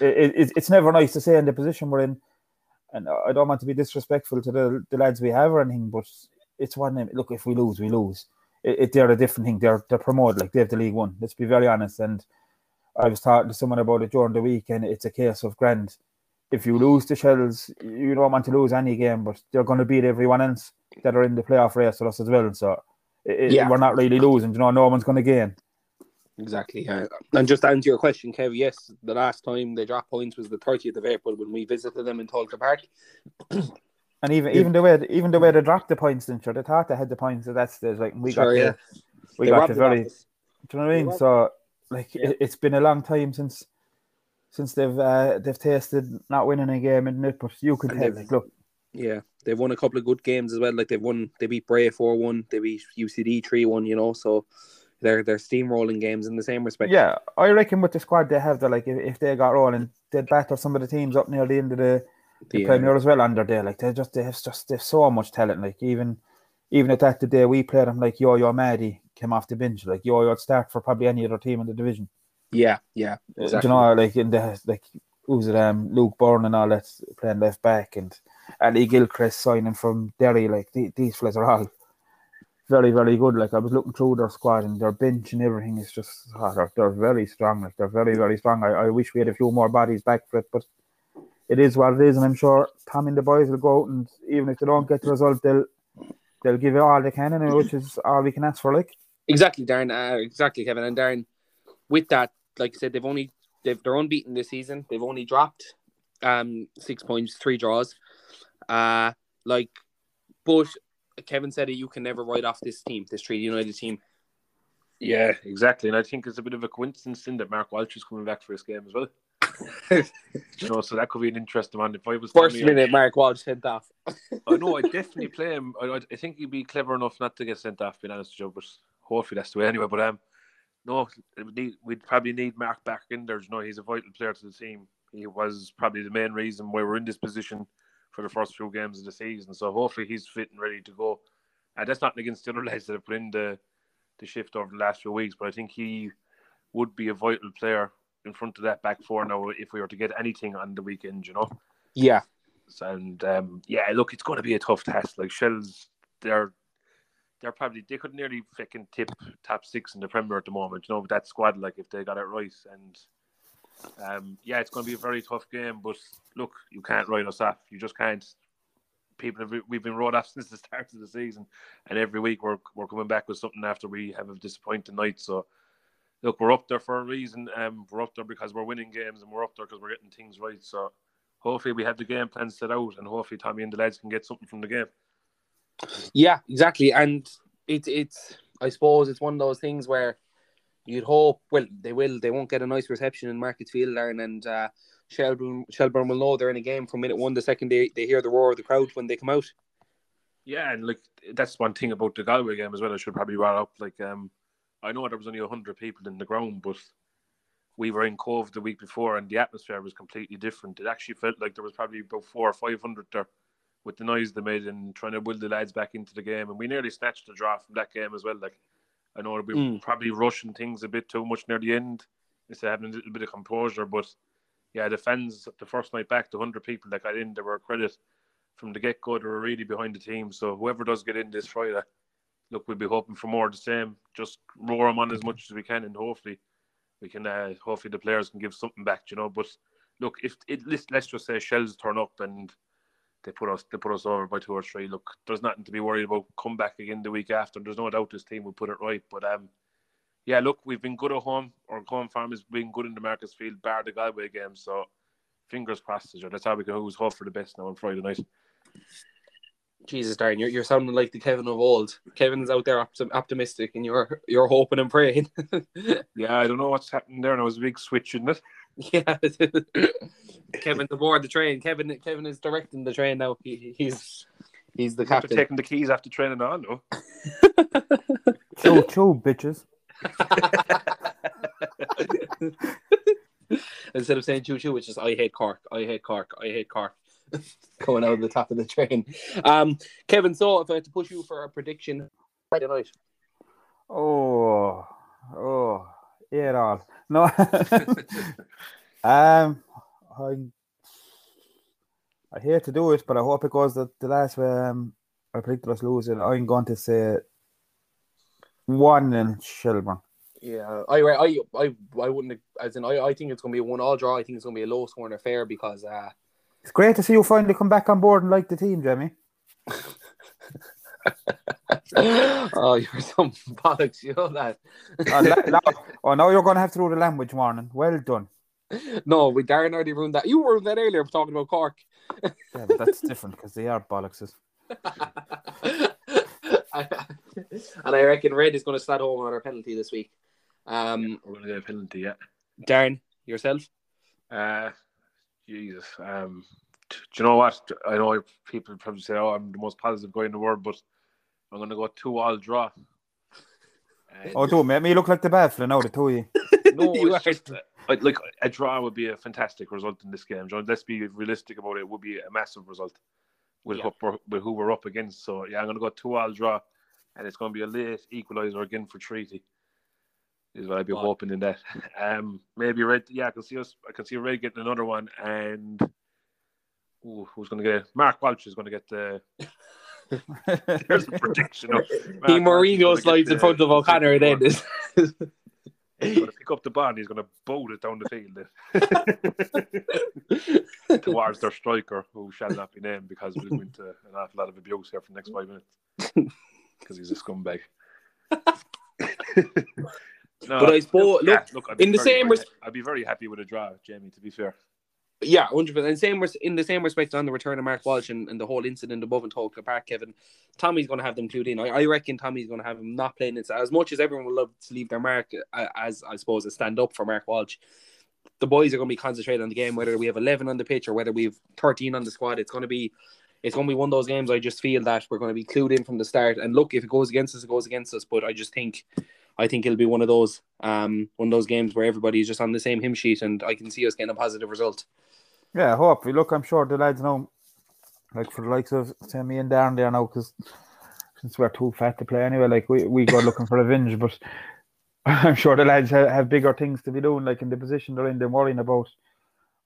C: It, it, it's never nice to say in the position we're in, and I don't want to be disrespectful to the, the lads we have or anything, but it's one of them. Look, if we lose, we lose. They're a different thing. They're they're promoted like they have the League One. Let's be very honest. And I was talking to someone about it during the week, and it's a case of grand. If you lose the Shells, you don't want to lose any game, but they're going to beat everyone else that are in the playoff race with us as well. So it,
A: Yeah.
C: we're not really losing. You know, no one's going to gain.
A: Exactly. Yeah. And just to answer your question, Kev, yes, the last time they dropped points was the 30th of April when we visited them in Tolka Park.
C: And even even the way even the way they dropped the points, didn't you? They thought they had the points at that stage. Like we
A: Sure,
C: got
A: yeah.
C: the, we
A: They
C: got the very. Do you know what I mean? So, like,
A: Yeah.
C: it, it's been a long time since since they've uh, they've tasted not winning a game, isn't it? But you could
A: they've-
C: like, look,
A: Yeah, they've won a couple of good games as well. Like they've won, they beat Bray four one, they beat UCD three one. You know, so they're they're steamrolling games in the same respect.
C: yeah, I reckon with the squad they have, they're like, if, if they got rolling, they'd batter some of the teams up near the end of the, the
A: The,
C: Premier as well under there. Like, they just they have just they have so much talent. Like, even even at that the day we played them, like Yoyo Mahdy came off the bench. Like Yoyo'd start for probably any other team in the division.
A: Yeah, yeah, exactly.
C: You know, like in the like who's it um Luke Byrne and all that playing left back and Ali Gilchrist signing from Derry, like the, these fellas are all very, very good. Like I was looking through their squad and their bench and everything is just oh, they're, they're very strong, like they're very, very strong. I, I wish we had a few more bodies back for it, but it is what it is, and I'm sure Tom and the boys will go out and even if they don't get the result they'll they'll give it all they can and which is all we can ask for like.
A: Exactly, Darren. Uh, exactly, Kevin. And Darren, with that, like I said, they've only they've they're unbeaten this season. They've only dropped um six points, three draws. Uh like, but Kevin said it. You can never write off this team, this Treaty United team.
B: Yeah, exactly. And I think it's a bit of a coincidence in that Mark Walsh is coming back for his game as well. you know, so that could be an interesting one. If I was
A: First minute, Mark Walsh sent off.
B: I know I'd definitely play him. I, I- I think he'd be clever enough not to get sent off, being honest with you, but hopefully that's the way anyway. But um no, we'd probably need Mark back in there. You know, he's a vital player to the team. He was probably the main reason why we're in this position for the first few games of the season. So hopefully he's fit and ready to go. And that's not against the other lads that have put in the the shift over the last few weeks, but I think he would be a vital player in front of that back four now if we were to get anything on the weekend, you know.
A: Yeah,
B: And um, yeah, look, it's going to be a tough test. Like Shells, they're they're probably they could nearly fucking tip top six in the Premier at the moment. You know, with that squad, like if they got it right. And um, yeah, it's going to be a very tough game. But look, you can't write us off. You just can't. People have we've been wrote off since the start of the season, and every week we're we're coming back with something after we have a disappointing night. So. Look, we're up there for a reason. Um, we're up there because we're winning games, and we're up there because we're getting things right. So, hopefully we have the game plan set out and hopefully Tommy and the lads can get something from the game.
A: Yeah, exactly. And it's it's I suppose it's one of those things where you'd hope. Well, they will. They won't get a nice reception in Market Field, Aaron, and uh, Shelbourne Shelbourne will know they're in a game from minute one. The second they, they hear the roar of the crowd when they come out.
B: Yeah, and like that's one thing about the Galway game as well. I should probably wrap up. Like, um, I know there was only hundred people in the ground, but we were in Cobh the week before, and the atmosphere was completely different. It actually felt like there was probably about four or five hundred there, with the noise they made and trying to will the lads back into the game. And we nearly snatched the draw from that game as well. Like, I know we were
A: Mm.
B: probably rushing things a bit too much near the end instead of having a little bit of composure. But yeah, the fans the first night back, the hundred people that got in, they were a credit from the get go. They were really behind the team. So whoever does get in this Friday, look, we'll be hoping for more of the same. Just roar them on as much as we can, and hopefully we can. Uh, hopefully the players can give something back, you know. But look, if it let's, let's just say shells turn up and they put us they put us over by two or three. Look, there's nothing to be worried about. Come back again the week after. There's no doubt this team will put it right. But um, yeah, look, we've been good at home. Our home farm has been good in the Markets Field, bar the Galway game. So fingers crossed. Joe. That's how we can always hope for the best now on Friday night.
A: Jesus, Darren, you're, you're sounding like the Kevin of old. Kevin's out there optim- optimistic, and you're you're hoping and praying.
B: Yeah, I don't know what's happening there. Now was a big switch, isn't it?
A: yeah, Kevin's aboard the train. Kevin Kevin is directing the train now. He, he's he's the
B: After
A: captain.
B: taking the keys after training on, no.
C: Choo choo, bitches.
A: Instead of saying choo choo, which is I hate Cork, I hate Cork, I hate Cork. Going out of the top of the train. Um, Kevin, so if I had to push you for a prediction Friday night,
C: Oh, oh, yeah, it all. No, um, I, I hate to do it, but I hope it goes the, the last way. Um, I predicted us losing. I'm going to say one in Shelbourne.
A: yeah, I I I I wouldn't as in I, I think it's gonna be a one all draw. I think it's gonna be a low scoring affair because uh
C: It's great to see you finally come back on board and like the team, Jamie.
A: oh, you're some bollocks, you know that.
C: La- la- oh, now you're going to have to do the language warning. Well done.
A: No, we Darren already ruined that. You ruined that earlier talking about Cork.
C: Yeah, but that's different because they are bollockses.
A: and I reckon Red is going to start home on our penalty this week. Um,
B: We're going to get a penalty, yeah.
A: Darren, yourself?
B: Uh, Jesus. Um, do you know what? I know people probably say, "Oh, I'm the most positive guy in the world," but I'm going to go two all draw. And-
C: Oh, don't make me look like the baffler now, the two of you.
B: no,
A: You
B: it's just, uh, like- like a draw would be a fantastic result in this game. John, let's be realistic about it. It would be a massive result with,
A: Yeah.
B: who, we're, with who we're up against. So yeah, I'm going to go two all draw, and it's going to be a late equaliser again for Treaty. Is what I'd be
A: God.
B: hoping in that. Um, maybe red. Yeah, I can see us. I can see red getting another one, and ooh, who's going to get? it? Mark Walsh is going to get the. There's a prediction. Of
A: He
B: Walsh
A: Mourinho slides in front of
B: the
A: O'Connor
B: second
A: then.
B: one. He's going to pick up the ball and he's going to bowl it down the field towards their striker, who shall not be named because we'll go to an awful lot of abuse here for the next five minutes because he's a scumbag. no,
A: But I suppose-
B: yeah,
A: look,
B: look, I'd be
A: in the same
B: very-
A: res-
B: I'd be very happy with a draw, Jamie. To be fair,
A: Yeah, hundred percent. Same res- in the same respect on the return of Mark Walsh and, and the whole incident above and Tolka Park, Kevin. Tommy's going to have them clued in. I, I reckon Tommy's going to have him not playing it. As much as everyone would love to leave their mark, uh, as I suppose, a stand up for Mark Walsh, the boys are going to be concentrated on the game. Whether we have eleven on the pitch or whether we have thirteen on the squad, it's going to be. It's going to be one of those games. I just feel that we're going to be clued in from the start. And look, if it goes against us, it goes against us. But I just think, I think it'll be one of those, um, one of those games where everybody's just on the same hymn sheet, and I can see us getting a positive result.
C: Yeah, hopefully. Look, I'm sure the lads know, like for the likes of say me and Darren there now, because since we're too fat to play anyway, like we, we go looking for revenge, but I'm sure the lads have, have bigger things to be doing, like in the position they're in, they're worrying about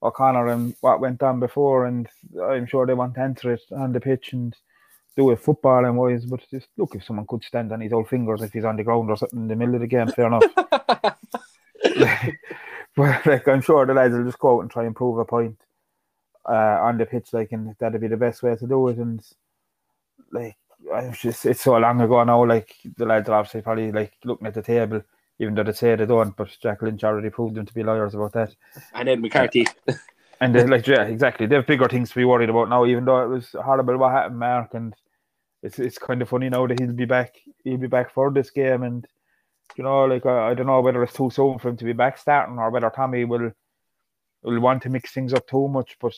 C: O'Connor and what went on before, and I'm sure they want to answer it on the pitch and do it football and wise. But just look, if someone could stand on his old fingers if he's on the ground or something in the middle of the game, fair enough. but like I'm sure the lads will just go out and try and prove a point uh, on the pitch, like, and that'd be the best way to do it. And like, I'm just, it's so long ago now. Like the lads are obviously probably like looking at the table, even though they say they don't. But Jack Lynch already proved them to be liars about that.
A: and then McCarthy.
C: And like, yeah, exactly. They have bigger things to be worried about now. Even though it was horrible what happened, Mark, and it's it's kind of funny now that he'll be back. He'll be back for this game, and you know, like I, I don't know whether it's too soon for him to be back starting or whether Tommy will will want to mix things up too much. But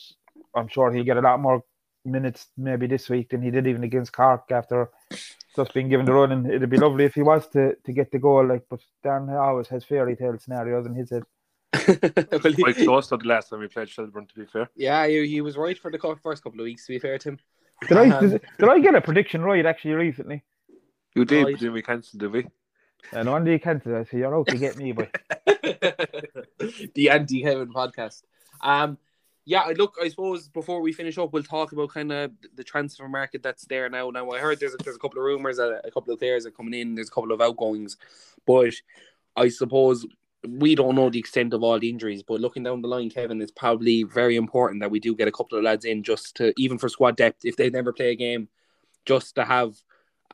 C: I'm sure he'll get a lot more minutes maybe this week than he did even against Cork after just being given the run. And it'd be lovely if he was to, to get the goal. Like, but Dan always has fairy tale scenarios in his head.
A: Well, he-
B: quite close to the last time we played Shelbourne. To be fair,
A: yeah, he, he was right for the first couple of weeks. To be fair to him,
C: Did I did, did I get a prediction right actually recently?
B: you did,
A: Right.
B: but then we cancelled, did we?
C: And no wonder you can't. I say you're out to get me, but
A: the anti Heaven podcast. Um, yeah, look, I suppose before we finish up, we'll talk about kind of the transfer market that's there now. Now, I heard there's a, there's a couple of rumors that a couple of players are coming in. There's a couple of outgoings, but I suppose we don't know the extent of all the injuries. But looking down the line, Kevin, it's probably very important that we do get a couple of lads in just to even for squad depth if they never play a game, just to have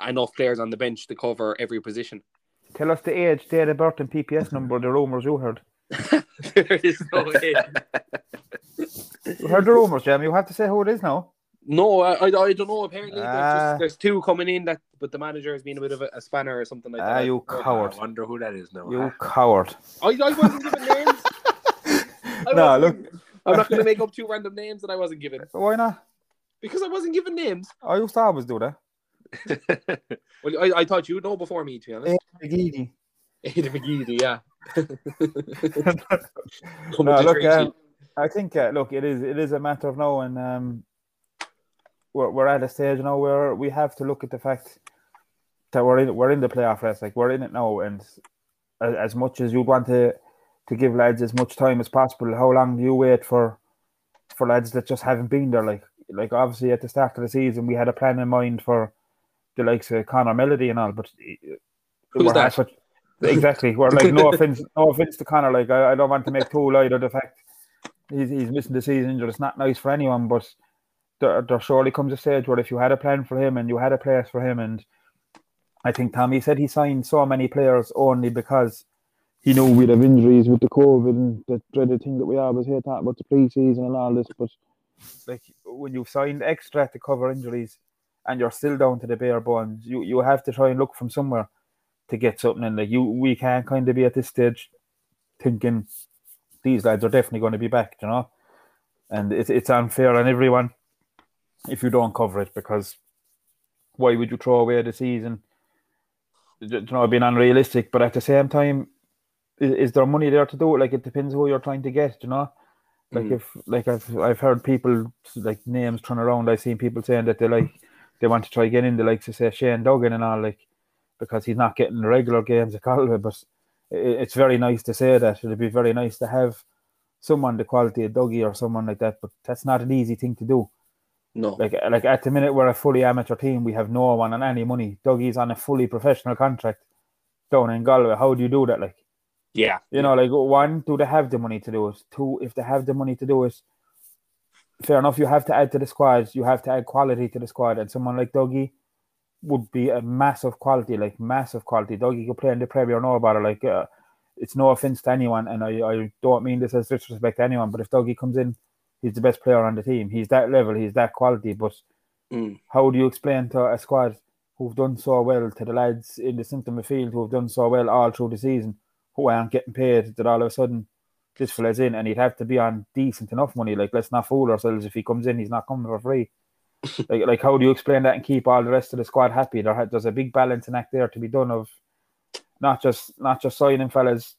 A: enough players on the bench to cover every position.
C: tell us the age, date of birth, and PPS number. The rumors you heard.
A: there is no way.
C: You heard the rumors, Jamie. You have to say who it is now.
A: No, I, I, I don't know. Apparently, there's,
C: Ah.
A: just, there's two coming in that, but the manager has been a bit of a, a spanner or something like
C: Ah,
A: that.
C: you
A: But
C: coward.
B: I wonder who that is now.
C: You
B: huh?
C: coward.
A: I, I wasn't given names.
C: No,
A: wasn't- I'm not going to make up two random names that I wasn't given
C: Why not?
A: because I wasn't given names.
C: I used to always do that.
A: Well, I, I thought you'd know before me, to be honest.
C: McGeady.
A: Aiden McGeady, yeah.
C: No, look,
A: Treaty.
C: um, I think uh, look, it is it is a matter of knowing um, we're we're at a stage now where we have to look at the fact that we're in we're in the playoff race, like we're in it now, and as, as much as you'd want to to give lads as much time as possible, how long do you wait for for lads that just haven't been there? Like like obviously at the start of the season, we had a plan in mind for the likes of Connor Melody and all, but
A: Who's that?
C: halfway- Exactly. We're like no offense, no offense to Connor. Like I, I don't want to make too light of the fact he's he's missing the season injured. It's not nice for anyone, but there, there surely comes a stage where if you had a plan for him and you had a place for him and I think Tommy said he signed so many players only because he knew we'd have injuries with the COVID and the dreaded thing that we always hear talk about the preseason and all this. But like when you've signed extra to cover injuries and you're still down to the bare bones, you, you have to try and look from somewhere to get something And Like you, we can't kind of be at this stage thinking these lads are definitely going to be back, you know. And it's it's unfair on everyone if you don't cover it because why would you throw away the season? You know, being unrealistic, but at the same time, is, is there money there to do it? Like it depends who you're trying to get, you know. Like
A: Mm.
C: if like I've I've heard people like names thrown around. I've seen people saying that they like they want to try getting in the likes of say Shane Duggan and all like because he's not getting the regular games at Galway. But i- it's very nice to say that. It'd be very nice to have someone the quality of Dougie or someone like that. But that's not an easy thing to do.
A: No.
C: Like like at the minute we're a fully amateur team. We have no one on any money. Dougie's on a fully professional contract down in Galway. How do you do that? Like
A: yeah.
C: you know, like one, do they have the money to do it? Two, if they have the money to do it, fair enough. You have to add to the squad. You have to add quality to the squad, and someone like Dougie would be a massive quality, like massive quality. Dougie could play in the Premier, or no about it. Like, uh, it's no offense to anyone, and I, I don't mean this as disrespect to anyone, but if Dougie comes in, he's the best player on the team. He's that level. He's that quality. But
A: Mm.
C: how do you explain to a squad who've done so well to the lads in the centre field who've done so well all through the season who aren't getting paid that all of a sudden this fella's in and he'd have to be on decent enough money. Like let's not fool ourselves. If he comes in, he's not coming for free. like like how do you explain that and keep all the rest of the squad happy? There there's a big balancing act there to be done of not just not just signing fellas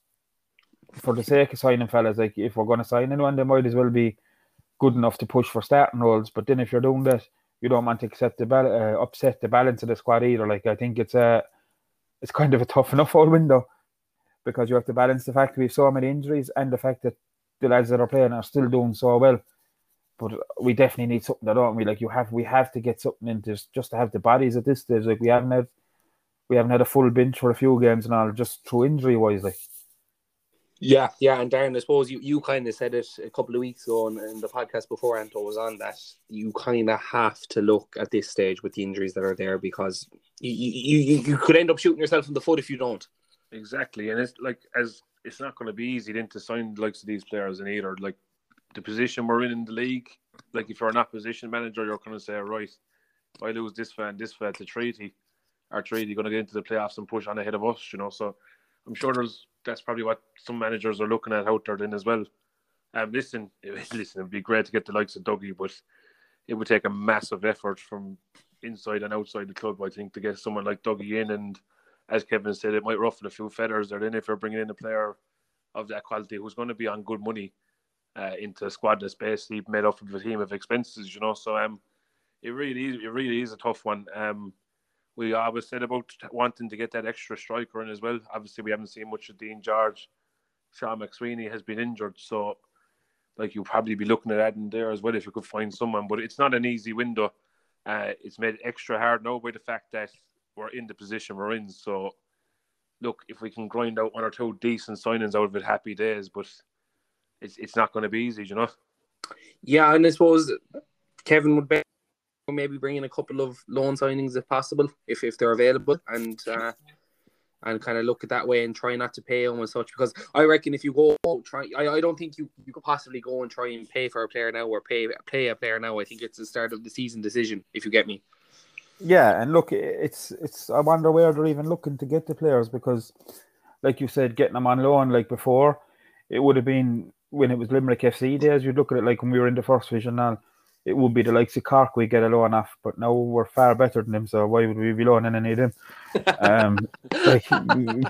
C: for the sake of signing fellas. Like if we're going to sign anyone, they might as well be good enough to push for starting roles. But then if you're doing that, you don't want to accept the uh, upset the balance of the squad either. Like I think it's a it's kind of a tough enough old window because you have to balance the fact we have so many injuries and the fact that the lads that are playing are still doing so well. But we definitely need something, don't we? Like you have, we have to get something in just just to have the bodies at this stage. Like we haven't had, we haven't had a full bench for a few games and all, just through injury wise. Like
A: Yeah, yeah, and Darren, I suppose you, you kind of said it a couple of weeks ago in, in the podcast before Anto was on that you kind of have to look at this stage with the injuries that are there because you, you, you, you could end up shooting yourself in the foot if you don't.
B: Exactly, and it's like as it's not going to be easy then to sign the likes of these players in either. Like the position we're in in the league, like if you're an opposition manager, you're going to say, right, if I lose this fan, this fan to treaty, our treaty going to get into the playoffs and push on ahead of us, you know. So I'm sure there's that's probably what some managers are looking at out there then as well. Um, listen, listen, it'd be great to get the likes of Dougie, but it would take a massive effort from inside and outside the club, I think, to get someone like Dougie in and as Kevin said, it might ruffle a few feathers there. Then if you're bringing in a player of that quality who's going to be on good money uh, into a squad that's basically made up of a team of expenses, you know. So um, it really is, it really is a tough one. Um, we always said about wanting to get that extra striker in as well. Obviously, we haven't seen much of Dean George. Sean McSweeney has been injured, so like you'll probably be looking at adding there as well if you could find someone. But it's not an easy window. Uh, it's made extra hard now by the fact that we're in the position we're in. So, look, if we can grind out one or two decent signings out of it, happy days. But it's it's not going to be easy, you know.
A: Yeah, and I suppose Kevin would be maybe bring in a couple of loan signings if possible, if, if they're available, and uh, and kind of look at that way and try not to pay them as such. Because I reckon if you go try, I, I don't think you, you could possibly go and try and pay for a player now or pay play a player now. I think it's the start of the season decision. If you get me.
C: Yeah, and look, it's it's. I wonder where they're even looking to get the players because, like you said, getting them on loan like before, it would have been when it was Limerick FC days. You'd look at it like when we were in the first division. Now, it would be the likes of Cork we get a loan off, but now we're far better than them. So why would we be loaning any of them? Um, like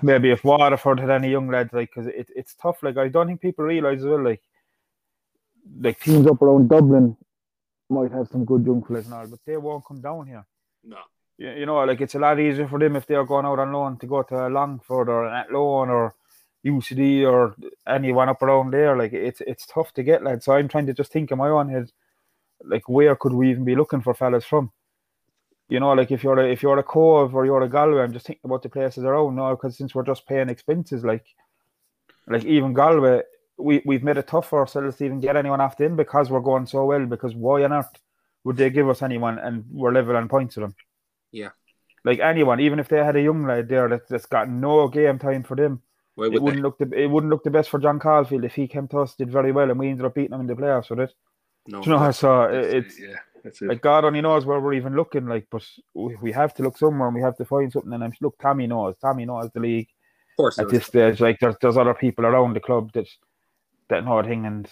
C: maybe if Waterford had any young lads, like because it, it's tough. Like I don't think people realise as well, like like teams up around Dublin might have some good young players and all, but they won't come down here
A: No.
C: you you know, like it's a lot easier for them if they're going out on loan to go to Longford or Athlone or UCD or anyone up around there. Like it's it's tough to get lads. So I'm trying to just think in my own head, like where could we even be looking for fellas from? You know, like if you're a, if you're a Cobh or you're a Galway, I'm just thinking about the places around now because since we're just paying expenses, like like even Galway, we we've made it tough for ourselves to even get anyone off them because we're going so well. Because why on earth would they give us anyone and we're level on points with them? Yeah, like anyone, even if they had a young lad there that, that's got no game time for them,
A: Why
C: it
A: would
C: wouldn't look the it wouldn't look the best for John Caulfield if he came to us, did very well, and we ended up beating him in the playoffs with it.
A: No.
C: Do you know, so
B: That's it,
C: it's
B: yeah, that's it.
C: like God only knows where we're even looking. Like, but we, we have to look somewhere, and we have to find something. And I'm look, Tommy knows. Tommy knows the league
A: of course.
C: at this stage. Like, there's there's other people around the club that that know a thing, and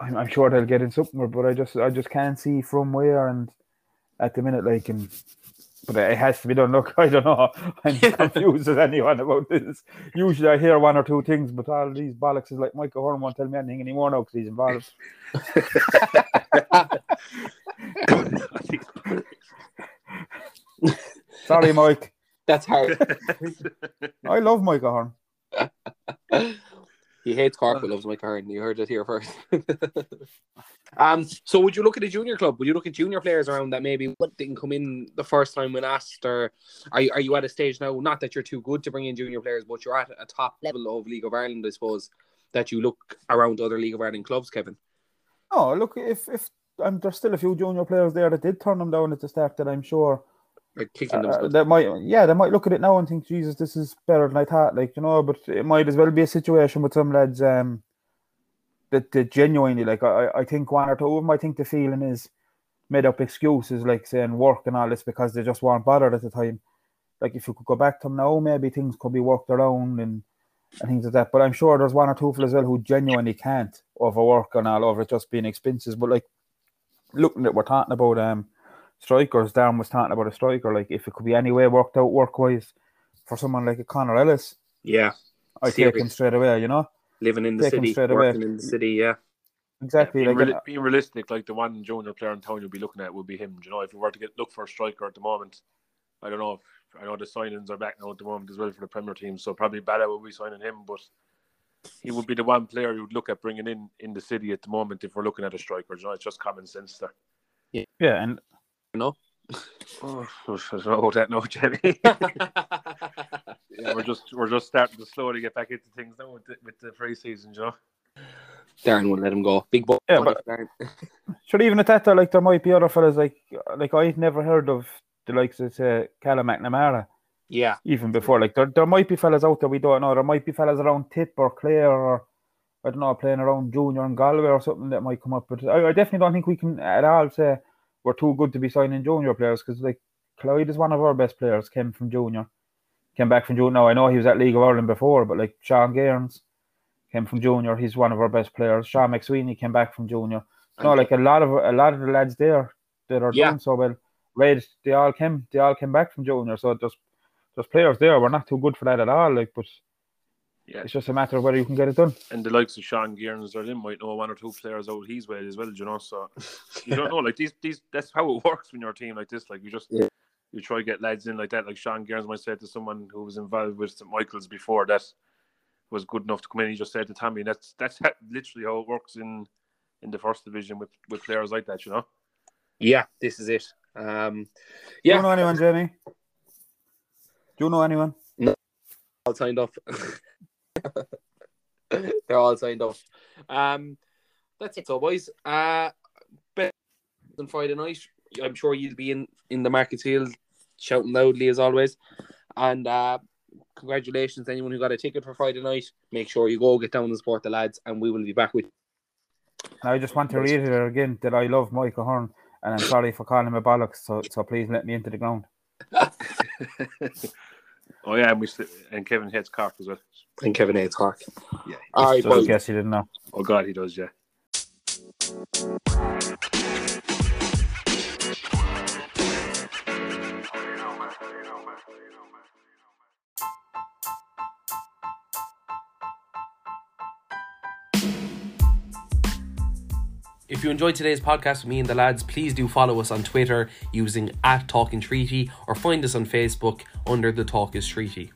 C: I'm, I'm sure they'll get in somewhere. But I just I just can't see from where and at the minute, like, and but it has to be done. Look, I don't know. I'm confused as anyone about this. Usually, I hear one or two things, but all these bollocks is like Michael Horn won't tell me anything anymore now because he's involved. Sorry, Mike.
A: That's hard.
C: I love Michael Horn.
A: He hates Cork but loves Mike Hearn. You heard it here first. um. So, would you look at a junior club? Would you look at junior players around that maybe didn't come in the first time when asked, or are you, are you at a stage now? Not that you're too good to bring in junior players, but you're at a top level of League of Ireland, I suppose. That you look around other League of Ireland clubs, Kevin.
C: Oh, look, if if um, there's still a few junior players there that did turn them down at the start, that I'm sure
A: Like kicking them.
C: uh, that might, yeah, they might look at it now and think, Jesus, this is better than I thought. Like you know, but it might as well be a situation with some lads um that, that genuinely, like I, I think one or two of them, I think the feeling is made up excuses, like saying work and all this because they just weren't bothered at the time. Like if you could go back to them now, maybe things could be worked around and and things like that. But I'm sure there's one or two as well who genuinely can't overwork and all over it just being expenses. But like looking at what we're talking about um strikers, Darren was talking about a striker, like if it could be any way worked out work wise for someone like a Connor Ellis,
A: Yeah,
C: I take him straight away, you know?
A: living in the
C: Take 'em
A: city,
C: straight away.
A: working in the city. Yeah,
C: Exactly.
B: being,
C: like
B: reali- uh, being realistic, like the one junior player in town you'll be looking at would be him. Do You know, if we were to get look for a striker at the moment, I don't know if I know the signings are back now at the moment as well for the Premier team, so probably Bala will be signing him, but he would be the one player you would look at bringing in in the city at the moment if we're looking at a striker. Do You know, it's just common sense there.
C: Yeah, yeah, and
A: no.
B: Oh, I don't know about that now, Jamie. yeah, we're just we're just starting to slowly get back into things now with the, with the free season. You know.
A: Darren won't let him go. Big boy.
C: Yeah, but-
A: Darren.
C: sure even at that though, like there might be other fellas like like I've never heard of the likes of say Callum McNamara.
A: yeah,
C: even before. Like there, there might be fellas out there we don't know. There might be fellas around Tip or Clare or I don't know, playing around Junior and Galway or something that might come up. But I, I definitely don't think we can at all say we're too good to be signing junior players because like Clyde is one of our best players. Came from Junior, came back from Junior. Now I know he was at League of Ireland before, but like Sean Gairns came from Junior. He's one of our best players. Sean McSweeney came back from Junior. No, like a lot of a lot of the lads there that are
A: Yeah.
C: doing so well. Red, they all came they all came back from Junior. So just there's players there. We're not too good for that at all. Like, but
B: Yeah,
C: it's just a matter of whether you can get it done.
B: and the likes of Sean Gearns or them might know one or two players out his way as well, you know. So you don't know, like these, these. That's how it works when you're a team like this. Like you just
A: Yeah.
B: you try to get lads in like that. Like Sean Gearns might say to someone who was involved with St Michael's before that was good enough to come in. He just said to Tommy, that's that's ha- literally how it works in in the first division with with players like that, you know.
A: yeah, this is it. Um,
C: Do you know anyone, Jamie? Do you know anyone? No.
A: All signed up. They're all signed up. Um, that's it, so boys. Uh, bet on Friday night. I'm sure you'll be in in the Markets Hill, shouting loudly as always. And uh, congratulations to anyone who got a ticket for Friday night. Make sure you go get down and support the lads, and we will be back with.
C: And I just want to reiterate again that I love Michael Horn, and I'm sorry for calling him a bollocks. So, so please let me into the ground.
B: oh yeah, and we and Kevin hates Cork as well.
A: And Kevin Aids Cork.
B: Yeah.
A: All right,
C: So I
A: boys.
C: guess he didn't know.
B: Oh God, he does. Yeah.
A: If you enjoyed today's podcast with me and the lads, please do follow us on Twitter using at Talking Treaty or find us on Facebook under The Talk is Treaty.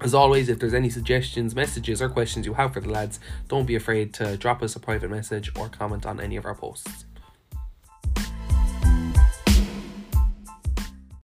A: As always, if there's any suggestions, messages, or questions you have for the lads, don't be afraid to drop us a private message or comment on any of our posts.